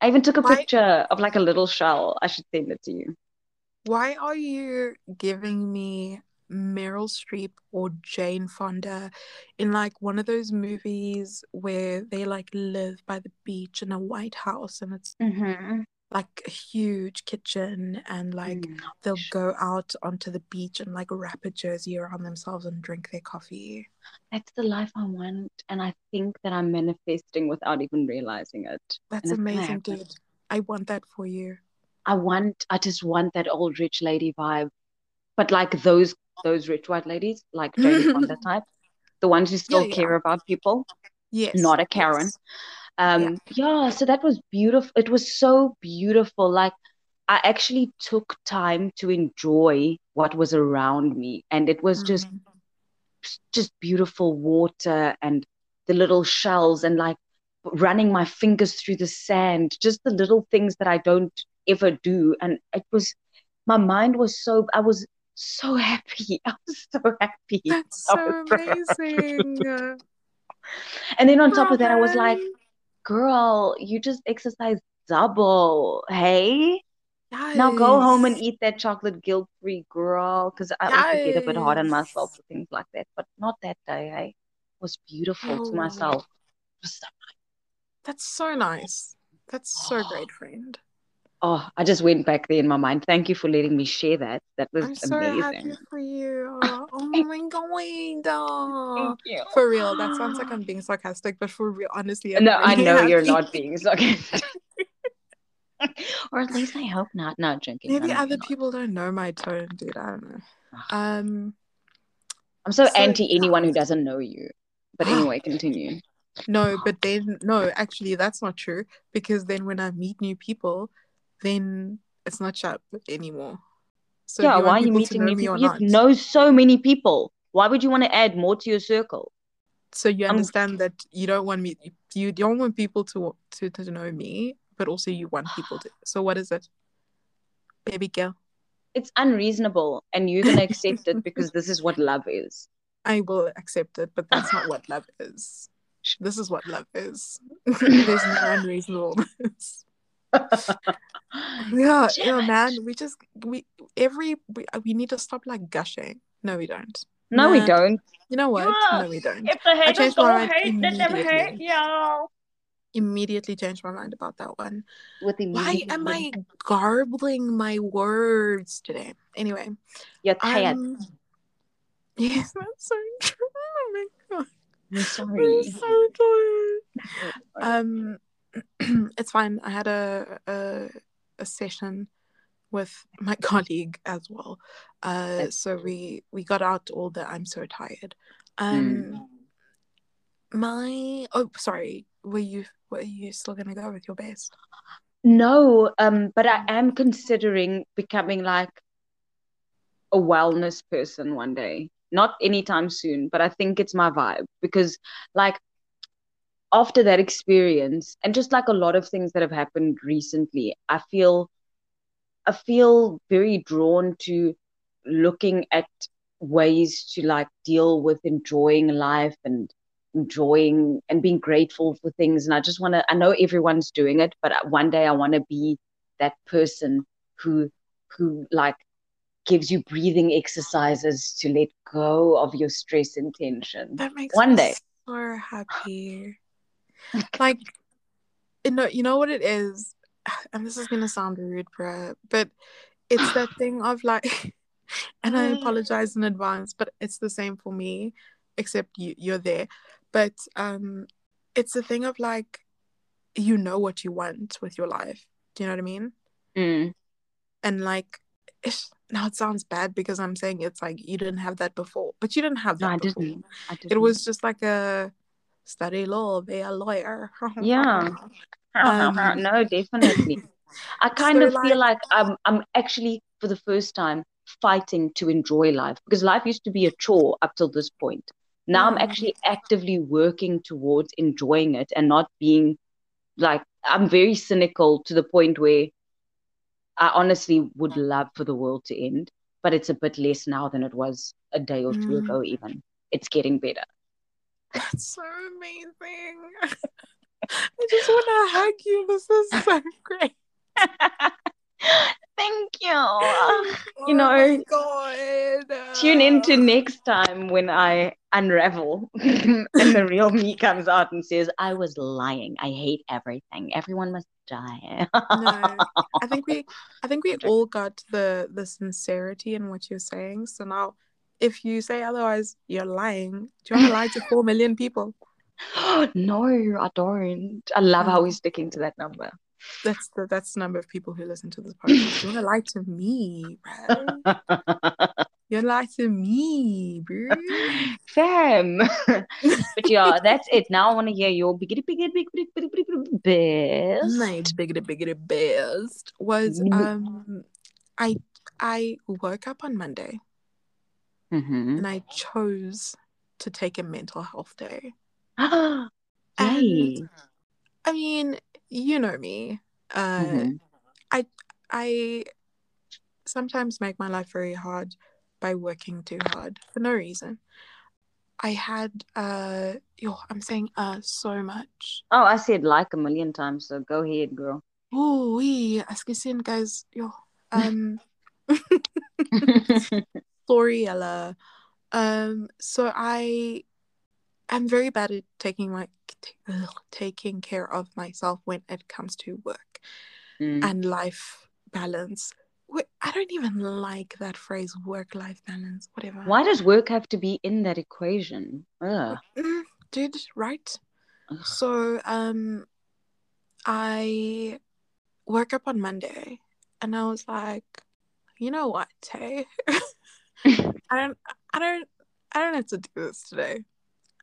I even took a Why- picture of like a little shell. I should send it to you. Why are you giving me Meryl Streep or Jane Fonda in like one of those movies where they like live by the beach in a white house and it's Mm-hmm. Like a huge kitchen and like Mm. they'll go out onto the beach and like wrap a jersey around themselves and drink their coffee. That's the life I want, and I think that I'm manifesting without even realizing it. That's And it's gonna amazing, dude. I want that for you. I want, I just want that old rich lady vibe, but like those those rich white ladies, like Jane Fonda type, the ones who still yeah. care about people, Yes. not a Karen. yes. Um, yeah, so that was beautiful. It was so beautiful. Like I actually took time to enjoy what was around me, and it was just Mm. just beautiful water and the little shells and like running my fingers through the sand, just the little things that I don't ever do. And it was my mind was so I was so happy. I was so happy. That's so amazing. And then on top of that, I was like. Girl, you just exercise double. Hey? Now go home and eat that chocolate guilt-free, girl. Because I also get a bit hard on myself Yes. for things like that, but not that day, hey? It was beautiful to Oh. myself. It was That's so nice. That's so oh. great, friend. Oh, I just went back there in my mind. Thank you for letting me share that. That was I'm so amazing. happy for you. Oh my god. Oh. Thank you. For real, that sounds like I'm being sarcastic, but for real, honestly, I'm No, I really know you're not being sarcastic. or at least I hope not. Not joking. I Maybe other not. people don't know my tone, dude. I don't know. Um, I'm so So- anti anyone who doesn't know you. But anyway, continue. no, but then no, actually, that's not true because then when I meet new people, then it's not sharp anymore. So yeah, why are you meeting new me people? You not? know so many people. Why would you want to add more to your circle? So you understand that you don't want me, you don't want people to to to know me, but also you want people to. So what is it, baby girl? It's unreasonable, and you're gonna accept it because this is what love is. I will accept it, but that's not what love is. This is what love is. There's no unreasonableness. Yeah, yeah, man. We just we every we, we need to stop like gushing. No, we don't. No, we don't. You know what? Yeah. No, we don't. If the haters changed my don't mind hate, let them hate, immediately. yo. Immediately changed my mind about that one. With Why am I garbling my words today? Anyway, You're tired. um, yes, that's so true. Oh my god, I'm I'm sorry. so tired. Um, it's fine. I had a a, a session with my colleague as well. Uh, so we we got out all the I'm so tired. Um, my oh sorry, were you were you still gonna go with your best? No, um, but I am considering becoming like a wellness person one day. Not anytime soon, but I think it's my vibe because, like, after that experience, and just like a lot of things that have happened recently, I feel, I feel very drawn to looking at ways to like deal with enjoying life and enjoying and being grateful for things. And I just want to, I know everyone's doing it, but one day I want to be that person who, who like gives you breathing exercises to let go of your stress and tension. That makes One me day. so happy. like, you know, you know what it is. and this is gonna sound rude, bruh, but it's that thing of like, and I apologize in advance, but it's the same for me, except you you're there. But um, it's the thing of like, you know what you want with your life. Do you know what I mean? Mm. And like, now it sounds bad because I'm saying it's like you didn't have that before, but you didn't have that No, I didn't. I didn't. It was just like a study law, be a lawyer. Yeah. Um, no, definitely. I kind So, of feel like I'm I'm actually for the first time fighting to enjoy life because life used to be a chore up till this point. Now I'm Mm. actually actively working towards enjoying it and not being like I'm very cynical to the point where I honestly would love for the world to end, but it's a bit less now than it was a day or two Mm. ago even. It's getting better. That's so amazing. I just want to hug you. This is so great. Thank you. Oh You know, God. Tune in to next time when I unravel and the real me comes out and says, I was lying. I hate everything. Everyone must die. No, I think we, I think we all got the the sincerity in what you're saying. So now, if you say otherwise, you're lying. Do you want to lie to four million people? no, I don't. I love how we're sticking to that number. That's the that's the number of people who listen to this podcast. You want to lie to me, bro? You lie to me, bro. Fam. but yeah, that's it. Now I want to hear your biggity, biggity, biggity, biggity, biggity, best. My biggity biggity best was Mm. um, I I woke up on Monday Mm-hmm. and I chose to take a mental health day. And I mean, you know me. Uh, Mhm. I sometimes make my life very hard by working too hard for no reason. I had uh yo, I'm saying uh so much. Oh, I said like a million times, so go ahead, girl. Oh we as gesehen guys, yo. Um sorry Um so I am very bad at taking my t- ugh, taking care of myself when it comes to work Mm. and life balance. I don't even like that phrase work life balance, whatever. Why does work have to be in that equation? Ugh. Mm, dude, right? Ugh. So, um, I woke up on Monday and I was like, you know what, hey? I don't, I don't, I don't have to do this today.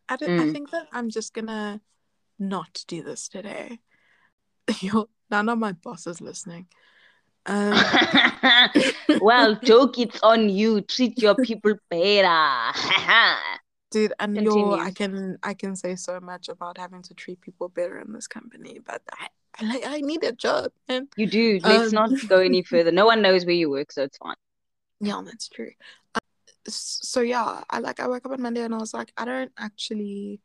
I, don't, I Mm. think that I'm just gonna not do this today. Yo, none of my boss is listening. Um, well, joke, it's on you. Treat your people better. dude, and yo, I can, I can say so much about having to treat people better in this company, but I, I like, I need a job, you do. Let's Um, not go any further. No one knows where you work, so it's fine. Yeah, that's true. Uh, so yeah, I like I woke up on Monday and I was like, I don't actually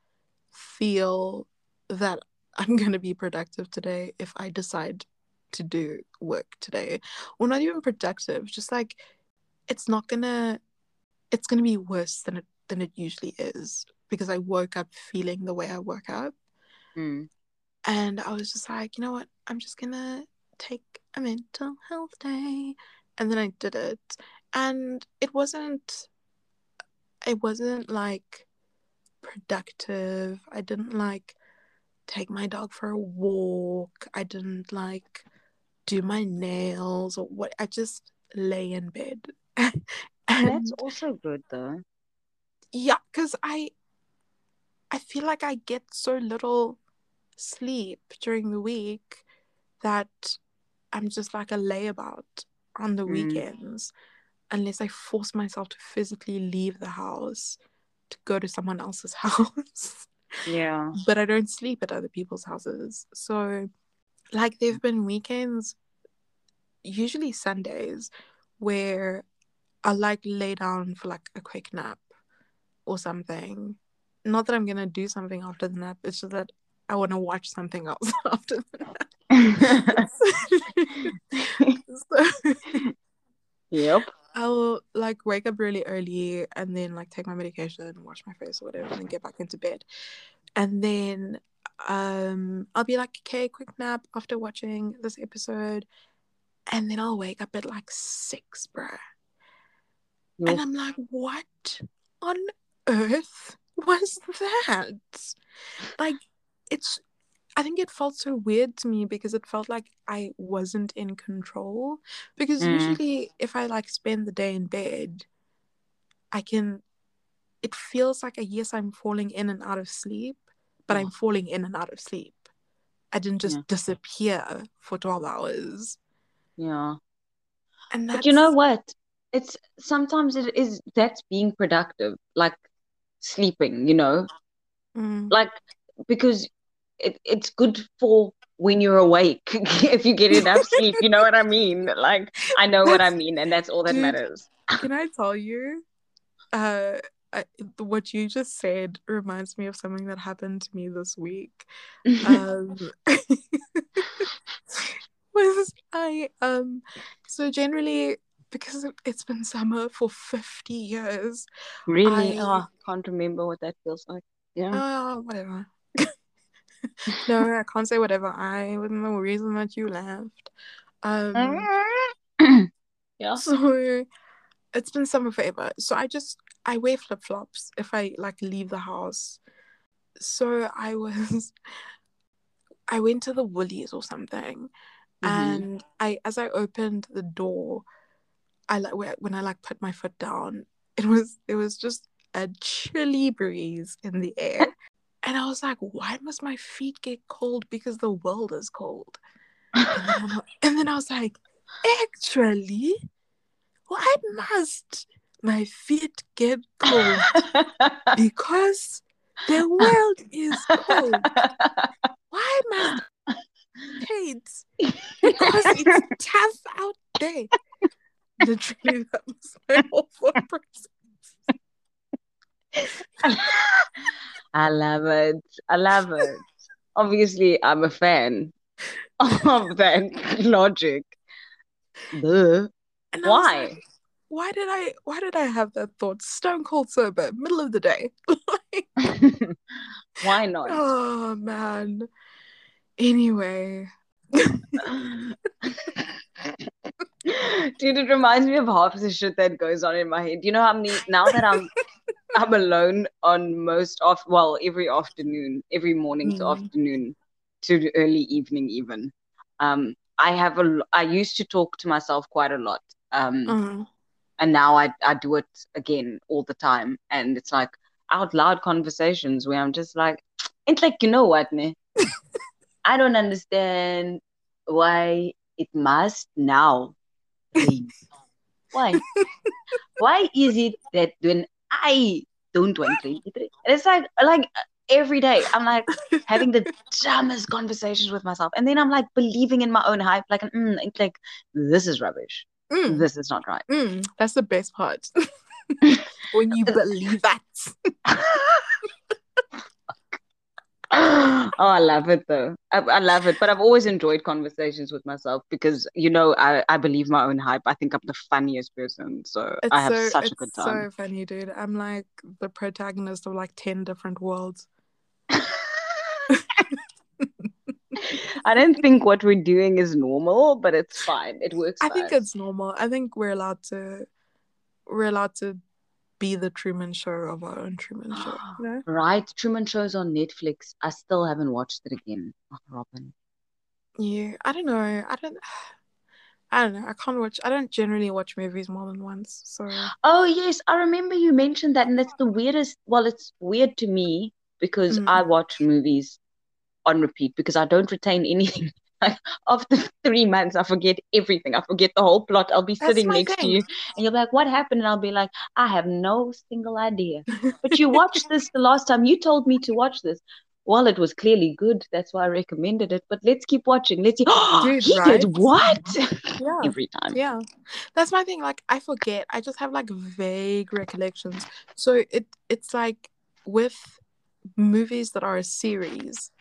feel that I'm gonna be productive today if I decide to do work today. Or not even productive, just like it's not gonna it's gonna be worse than it than it usually is because I woke up feeling the way I woke up. Mm. And I was just like, you know what? I'm just gonna take a mental health day. And then I did it. And it wasn't it wasn't like productive. I didn't like take my dog for a walk. I didn't like do my nails or what I just lay in bed. and That's also good, though. yeah, because I I feel like I get so little sleep during the week that I'm just like a layabout on the Mm. weekends unless I force myself to physically leave the house to go to someone else's house. Yeah. but I don't sleep at other people's houses. So like there've been weekends usually Sundays where I like lay down for like a quick nap or something. Not that I'm gonna do something after the nap, it's just that I want to watch something else after the nap. so yep. I'll like wake up really early and then like take my medication, wash my face or whatever, and then get back into bed. And then um, I'll be like, okay, quick nap after watching this episode, and then I'll wake up at like six, bruh. And I'm like, what on earth was that? Like, it's, I think it felt so weird to me because it felt like I wasn't in control. Because Mm. usually, if I like spend the day in bed, I can, it feels like, a, yes, I'm falling in and out of sleep, but I'm falling in and out of sleep. I didn't just Yeah. disappear for 12 hours. Yeah. And that's, But you know what? It's sometimes it is that's being productive, like sleeping, you know, Mm, like because it, it's good for when you're awake if you get enough sleep, you know what I mean? Like I know what I mean, and that's all that Dude. matters. Can I tell you? Uh, I, what you just said reminds me of something that happened to me this week. Um, was I um, so generally because it- it's been summer for fifty years. Really? I- Oh, can't remember what that feels like. Yeah. Oh, whatever. no, I can't say whatever. I wasn't the reason that you left. Um. Yeah. So it's been summer forever. So I just I wear flip flops if I like leave the house. So I was I went to the Woolies or something, Mhm. and I as I opened the door, I like when I like put my foot down, it was it was just a chilly breeze in the air. And I was like, why must my feet get cold? Because the world is cold. And then, I- and then I was like, actually, why must my feet get cold? Because the world is cold. Why must hate? Because it's tough out there. Literally, that was my whole thought process. I love it. I love it. Obviously, I'm a fan of that logic. Why? like, why did I why did I have that thought? Stone cold sober, middle of the day. Like, Why not? oh man. Anyway. Dude, it reminds me of half the shit that goes on in my head. You know how many now that I'm I'm alone on most of well, every afternoon, every morning to Mm. afternoon to early evening even. Um, I have a I used to talk to myself quite a lot. Um, Uh, and now I I do it again all the time, and it's like out loud conversations where I'm just like, it's like you know what, ne? I don't understand why it must now. Why? Why is it that when I don't want rain, it rains? And It's like like every day I'm like having the dumbest conversations with myself, and then I'm like believing in my own hype, like mm, like this is rubbish. mm, This is not right. mm, that's the best part. when you believe that. oh, I love it though. I, I love it. But I've always enjoyed conversations with myself because, you know, I, I believe my own hype. I think I'm the funniest person. So It's I have so such a good time. so funny, dude. I'm like the protagonist of like 10 different worlds. I don't think what we're doing is normal, but it's fine. It works I think it's normal. I think we're allowed to we're allowed to be the Truman Show of our own Truman Show. Know? Right. Truman Show's on Netflix. I still haven't watched it again. Oh, Robin. Yeah. I don't know. I don't I don't know. I can't watch I don't generally watch movies more than once. So Oh, yes. I remember you mentioned that. And that's the weirdest. Well, it's weird to me because Mm. I watch movies on repeat because I don't retain anything. Like after three months, I forget everything. I forget the whole plot. I'll be That's sitting next to you and you'll be like, What happened? And I'll be like, I have no single idea. But you watched this the last time. You told me to watch this. Well, it was clearly good. That's why I recommended it. But let's keep watching. Let's see. Dude, he right? did what? Yeah. Every time. Yeah. That's my thing. Like I forget. I just have like vague recollections. So it it's like with movies that are a series,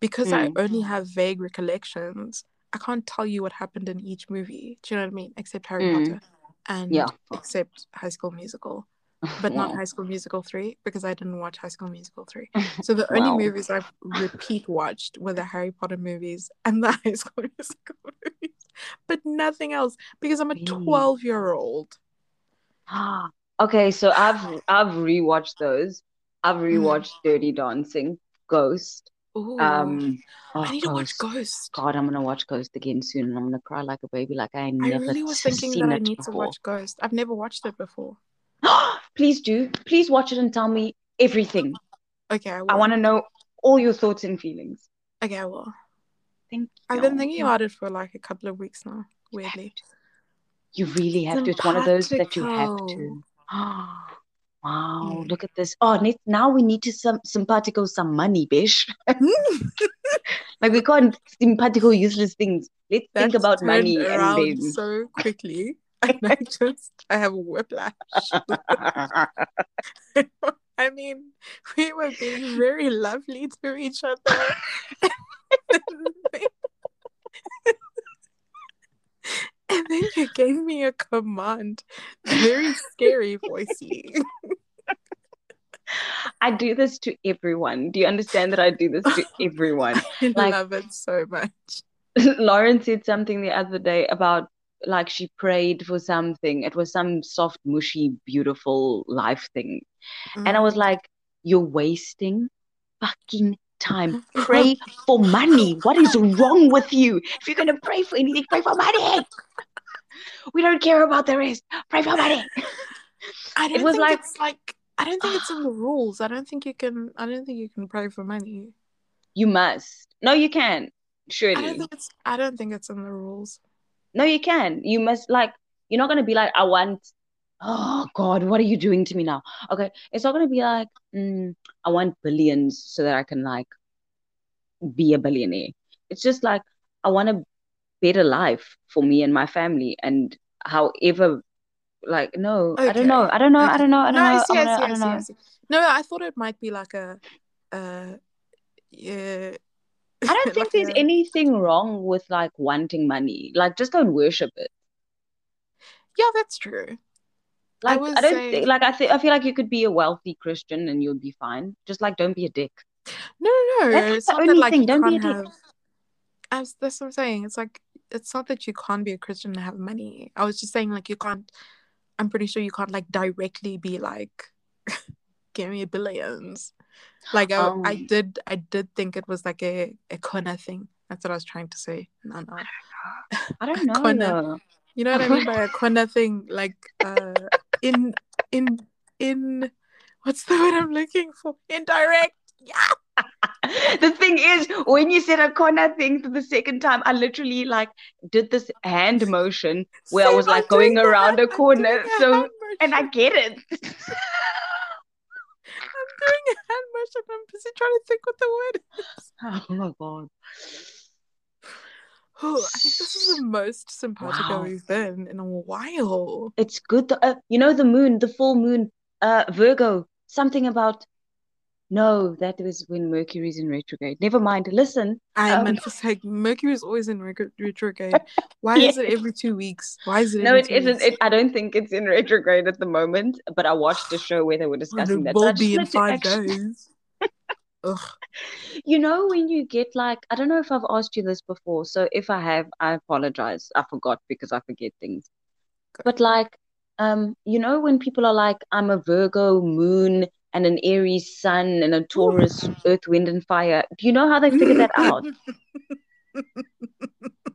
because I Mm. only have vague recollections, I can't tell you what happened in each movie. Do you know what I mean? Except Harry Mm. Potter and Yeah. except High School Musical. but not High School Musical 3 because I didn't watch High School Musical 3. So the only Wow. movies I've repeat watched were the Harry Potter movies and the High School Musical movies, but nothing else because I'm a 12 year old. Ah, okay, so I've I've rewatched those. I've Mm. rewatched Dirty Dancing, Ghost. Ooh, Um, I oh, need to watch Ghost. God, I'm gonna watch Ghost again soon, and I'm gonna cry like a baby, like I I never really was thinking that I need to watch Ghost. I've never watched it before. Please do. Please watch it and tell me everything. Okay, I I want to know all your thoughts and feelings. Okay, I will. Thank I've been thinking about it for like a couple of weeks now. Weirdly. You really have to. It's one of those that you have to. Wow, Mm. look at this. Oh, now we need to some simpatico some money, bish. Like we can't simpatico useless things. Let's think about money and then. so quickly. And I just I have a whiplash. I mean, we were being very lovely to each other. And then you gave me a command. Very scary, voicey. I do this to everyone. Do you understand that I do this to everyone? I Like- love it so much. Lauren said something the other day about like she prayed for something. It was some soft, mushy, beautiful life thing. And I was Mm. like, you're wasting fucking time. Pray for money. What is wrong with you? If you're gonna pray for anything, pray for money. We don't care about the rest. Pray for money. I don't was think like- it's like I don't think it's in the rules. I don't think you can I don't think you can pray for money. You must. No, you can. Surely. I don't think it's I don't think it's in the rules. No, you can. You must like you're not gonna be like, I want oh God, what are you doing to me now? Okay. It's not gonna be like, mm, I want billions so that I can like be a billionaire. It's just like I want a better life for me and my family and however like no, I don't know. Okay, I don't know. I okay. don't know. I don't know. I I don't know. I I don't I know. see. No, I thought it might be like a uh yeah I don't think like there's a- anything wrong with like wanting money. Like just don't worship it. Yeah, that's true. Like was I don't saying- think like I think I feel like you could be a wealthy Christian and you'll be fine. Just like don't be a dick. No, no, no. That's It's the not that only like thing, don't be a dick. have as that's what I'm saying. It's like it's not that you can't be a Christian and have money. I was just saying like you can't I'm pretty sure you can't like directly be like give me billions. Like I, I Um, did I did think it was like a, a Kona thing. That's what I was trying to say. No, no. I don't know. Kona. You know what I mean by a Kona thing? Like uh in in in what's the word I'm looking for? Indirect. Yeah. The thing is, when you said a corner thing for the second time, I literally like did this hand motion where I Same, was I'm like going around a corner. So, and I get it. I'm doing a hand motion. I'm busy trying to think what the word is. Oh my God. Oh, I think this is the most simpatico Wow. we've been in a while. It's good. To, uh, you know, the moon, the full moon, uh, Virgo, something about. No, that was when Mercury's in retrograde. Never mind. Listen, I Um, meant to say Mercury is always in retro- retrograde. Why is it every two weeks? Why is it no, it isn't. It, I don't think it's in retrograde at the moment. But I watched a show where they were discussing that. Will be in five actually- days. Ugh. You know, when you get like, I don't know if I've asked you this before. So if I have, I apologize. I forgot because I forget things. But like, um, you know, when people are like, I'm a Virgo moon and an Aries sun and a Taurus earth, wind, and fire. Do you know how they figured that out?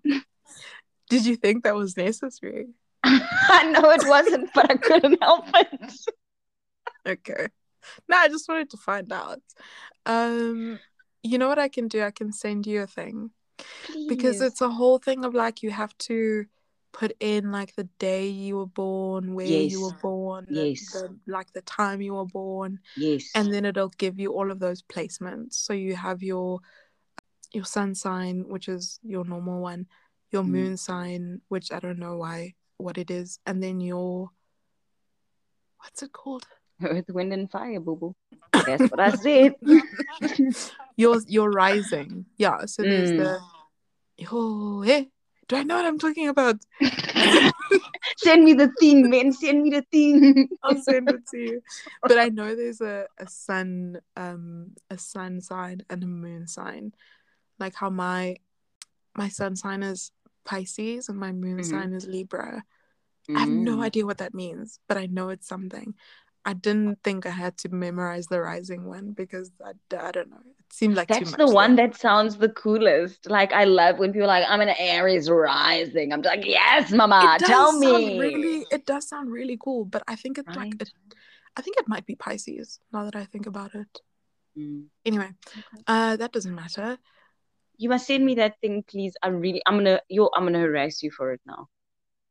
Did you think that was necessary? I know it wasn't, but I couldn't help it. Okay. No, I just wanted to find out. Um, you know what I can do? I can send you a thing Please. because it's a whole thing of like you have to put in like the day you were born, where Yes. you were born, Yes. the like the time you were born, yes. and then it'll give you all of those placements. So you have your your sun sign, which is your normal one, your Mm. moon sign, which I don't know why what it is, and then your what's it called? Earth, wind, and fire, boo boo. That's what I said. your your rising. Yeah. So there's Mm. the oh hey, do I know what I'm talking about? send me the thing, man. Send me the thing. I'll send it to you. But I know there's a, a sun um a sun sign and a moon sign. Like how my my sun sign is Pisces and my moon Mhm. sign is Libra. I have no Mm. idea what that means, but I know it's something. I didn't think I had to memorize the rising one because I, I don't know. It seemed like too That's the one that sounds the coolest. Like I love when people are like, I'm an Aries rising. I'm like, yes, mama, it does tell sound me. really it does sound really cool, but I think it's like it, I think it might be Pisces now that I think about it. Mm. Anyway, Okay. uh that doesn't matter. You must send me that thing, please. I'm really, I'm gonna, you, I'm gonna harass you for it now.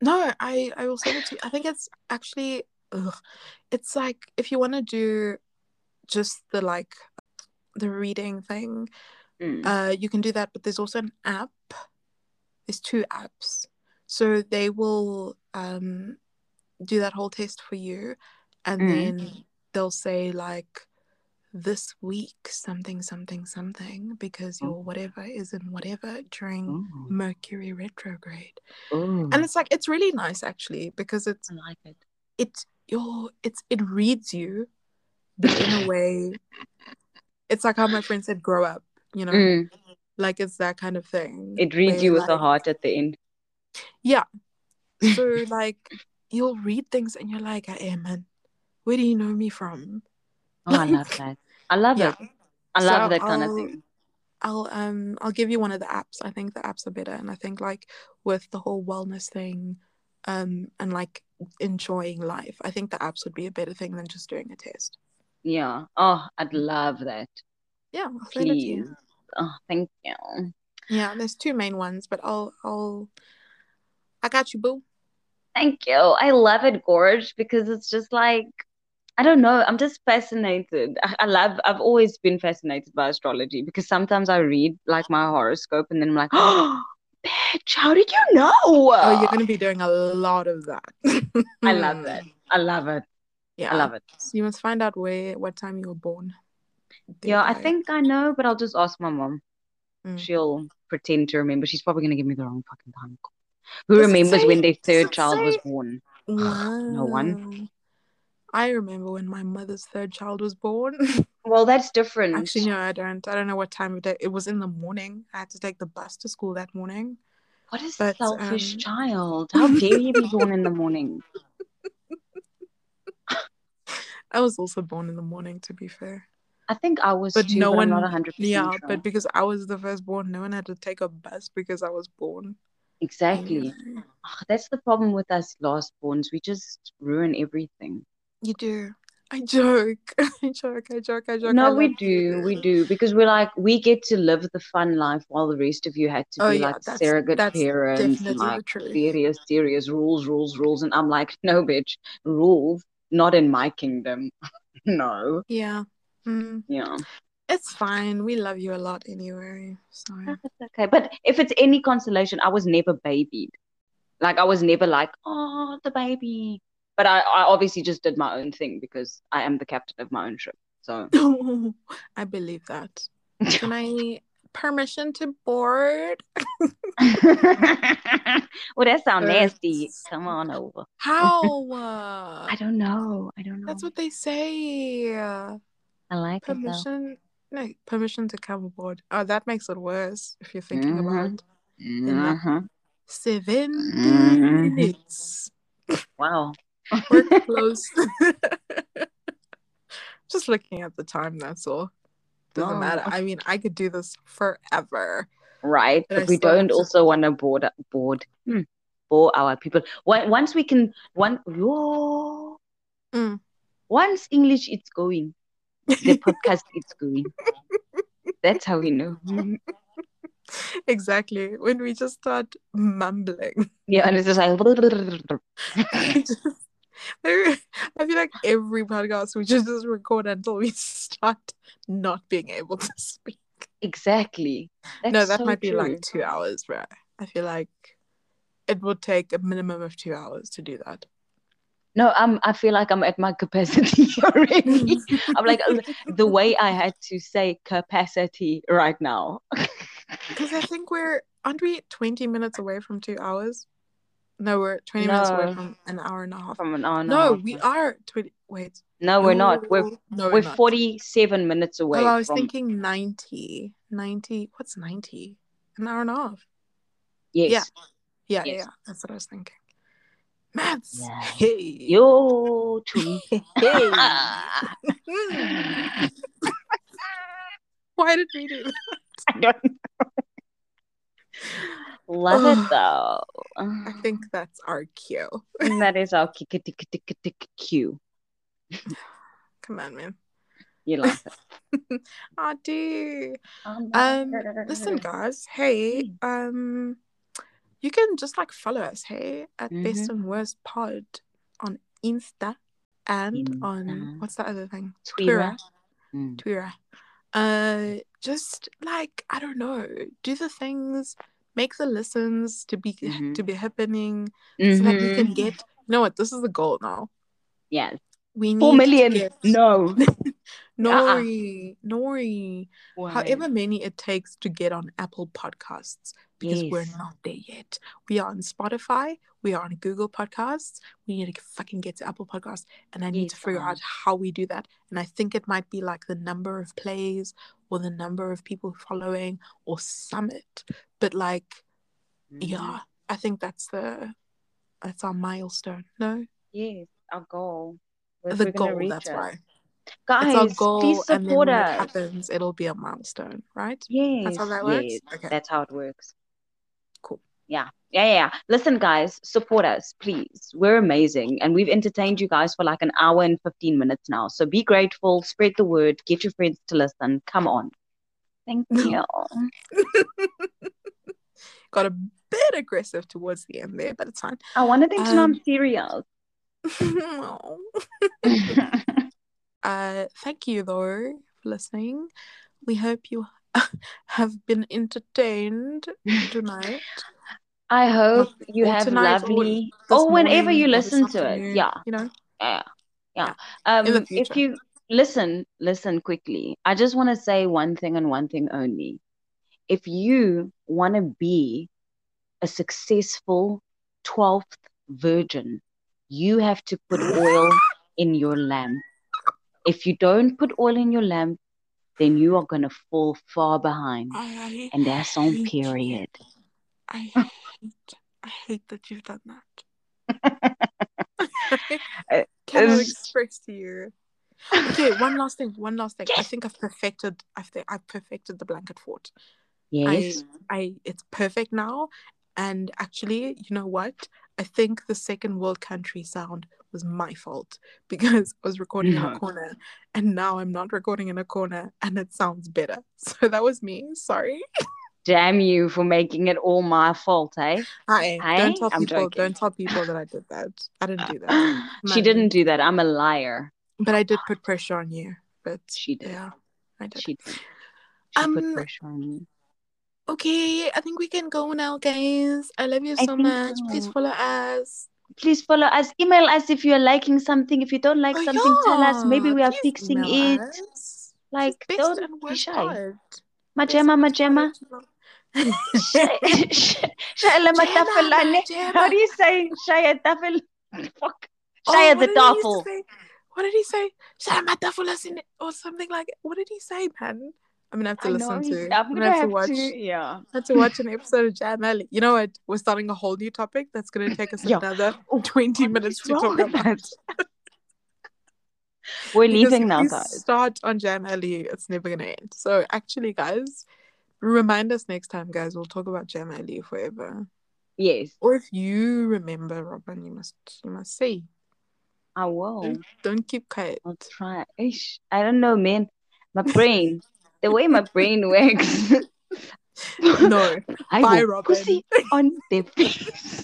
No, I I will send it to you. I think it's actually ugh, it's like if you want to do just the like the reading thing, Mm. uh you can do that, but there's also an app. There's two apps. So they will um do that whole test for you and Mm. then they'll say like this week something something something because your Oh. whatever is in whatever during Oh, Mercury retrograde. oh, And it's like it's really nice actually because it's I like it. it your it's it reads you but in a way it's like how my friend said grow up you know Mm. like it's that kind of thing It reads where, you with a heart at the end. yeah so like you'll read things and you're like hey man where do you know me from Oh, I love that. I love yeah it. I love So that kind of I'll- thing. I'll um I'll give you one of the apps. I think the apps are better, and I think like with the whole wellness thing, um, and like enjoying life, I think the apps would be a better thing than just doing a test. Yeah. Oh, I'd love that. Yeah, I'll send it to you. Please. Oh, thank you. Yeah, there's two main ones, but I'll I'll I got you, boo. Thank you. I love it, Gorge, because it's just like, I don't know. I'm just fascinated. I, I love, I've always been fascinated by astrology because sometimes I read like my horoscope and then I'm like, oh, bitch, how did you know? Oh, you're gonna be doing a lot of that. I love it. I love it. Yeah, I love it. So you must find out where what time you were born. Yeah, I think I know, but I'll just ask my mom. Mm. She'll pretend to remember. She's probably going to give me the wrong fucking time. Who Does remembers when their third child was born? Wow. No one. I remember when my mother's third child was born. Well, that's different. Actually, no, I don't. I don't know what time of day. It was in the morning. I had to take the bus to school that morning. What a But, selfish um, child. How dare you be born in the morning? I was also born in the morning, to be fair. I think I was But too, no but I'm one. not 100% yeah, sure. but because I was the firstborn, no one had to take a bus because I was born. Exactly. Ah, That's the problem with us lastborns. We just ruin everything. You do. I joke. I joke. I joke. I joke. I No, we love do. We do. Because we're like, we get to live the fun life while the rest of you had to Oh, be yeah, like that's- surrogate that's parents and definitely the like serious, serious rules, rules, rules. And I'm like, no, bitch, rules, not in my kingdom. No. Yeah. Mm, Yeah. it's fine. We love you a lot anyway. So That's okay. But if it's any consolation, I was never babied. Like I was never like, oh, the baby. But I, I obviously just did my own thing because I am the captain of my own ship. So I believe that. Can I permission to board? well, that sounds nasty. Come on over. How? Uh, I don't know. I don't know. that's what they say. I like it. Permission. No, permission to come aboard. Oh, that makes it worse if you're thinking Mhm. about that- Mhm. 70 Mhm. minutes. Wow. We're close. Just looking at the time, that's all. Doesn't Oh. matter. I mean, I could do this forever. Right. But But we don't to- also want to board board hmm, bore our people. Once we can one Mm. once English it's going, the podcast it's going. That's how we know. exactly. When we just start mumbling. Yeah, and it's just like just- I feel like every podcast we just, just record until we start not being able to speak. exactly. That's no, that so might be true. like two hours, bro. I feel like it would take a minimum of two hours to do that. No, I'm. I feel like I'm at my capacity already. I'm like the way I had to say capacity right now. Because I think we're aren't we twenty minutes away from two hours? No, we're 20 minutes away from an hour and a half. from an hour and a No, half. we are 20. Wait. No, we're not. We're No, we're not. 47 minutes away Oh, I was from thinking 90. 90. What's 90? An hour and a half. yes. Yeah. Yeah, Yes. yeah. That's what I was thinking. Maths. Yeah. Hey. Yo, to Hey. Why did we do that? I don't know. Love it though. I think that's our cue. And that is our kick tick tick tick tick cue. Come on, man. You like it. I do. Um, Um, listen, guys. Hey, um, you can just like follow us. Hey, at Best Mhm. and Worst Pod on Insta and on what's that other thing? Twitter. Mm. Twitter. Uh, just like I don't know, do the things, make the listens to be Mhm. to be happening, so that we can get. You know what? This is the goal now. yes We need Four million. get- No. Nori, Nori. Why? However many it takes to get on Apple Podcasts because we're not there yet. We are on Spotify, we are on Google Podcasts. We need to fucking get to Apple Podcasts, and I need to figure out how we do that. And I think it might be like the number of plays or the number of people following or summit. But like, Mhm. yeah, I think that's the that's our milestone. No, Yes, our goal. We're- the goal. That's it. why Guys, goal, please and then support us. happens, it'll be a milestone, right? Yes, That's how that works? yes, Okay. that's how it works. Yeah, yeah, yeah. Listen, guys, support us, please. We're amazing, and we've entertained you guys for like an hour and fifteen minutes now. So be grateful, spread the word, get your friends to listen. Come on. Thank you. Got a bit aggressive towards the end there, but it's fine. I wanted them to know I'm Um, serious. Aw. uh, thank you though for listening. We hope you have been entertained tonight. I hope you have tonight, or lovely, or whenever you listen to it. Yeah, You know, yeah, yeah. Yeah, Um, if you listen, listen quickly. I just want to say one thing and one thing only. If you want to be a successful 12th virgin, you have to put oil in your lamp. If you don't put oil in your lamp, then you are going to fall far behind. I, And that's on period. you. I hate, I hate that you've done that. I cannot express to you. Okay, one last thing. One last thing. I think I've perfected. I think I've perfected the blanket fort. Yes. I it's perfect now. And actually, you know what? I think the second world country sound was my fault because I was recording in a corner and now I'm not recording in a corner and it sounds better. So that was me. Sorry. Damn you for making it all my fault, eh? Hi. Hey, don't tell I'm people joking. don't tell people that I did that. I didn't do that. she No. didn't do that. I'm a liar. But I did put pressure on you. But She did. yeah, I did. She did. She Um, put pressure on me. Okay, I think we can go now, guys. I love you so much. Please follow us. Please follow us. Email us if you're liking something. If you don't like Oh, something, tell us. Maybe we are please fixing it. us. Like, don't be shy. Majema, majema. Worst pod. Shaya Gemma, matafel. Gemma. How do you say Shaya tafel? Fuck. Oh, the did he used to tafel. What did he say? Shaya matafulas in it or something like it. What did he say, man? I'm gonna have to I listen know. to. I'm gonna have to watch. to. Yeah. have to watch an episode of Jam Alley. You know what? We're starting a whole new topic that's gonna take us another Oh, 20 minutes to talk about. We're leaving now, guys. start on Jam Alley, it's never gonna end. So actually, guys, remind us next time, guys. We'll talk about Jam Alley forever. Yes, Or if you remember, Robin, you must you must say. I will. Don't, don't keep quiet. I'll try. Ish, I don't know, man. My brain, the way my brain works. No. I Bye, will Robin. pussy on their face.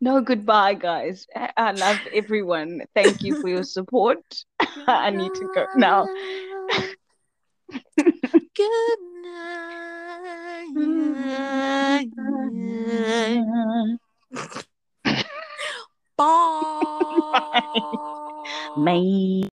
No, goodbye, guys. I love everyone. Thank you for your support. I need to go now. Good night. Bye. Bye.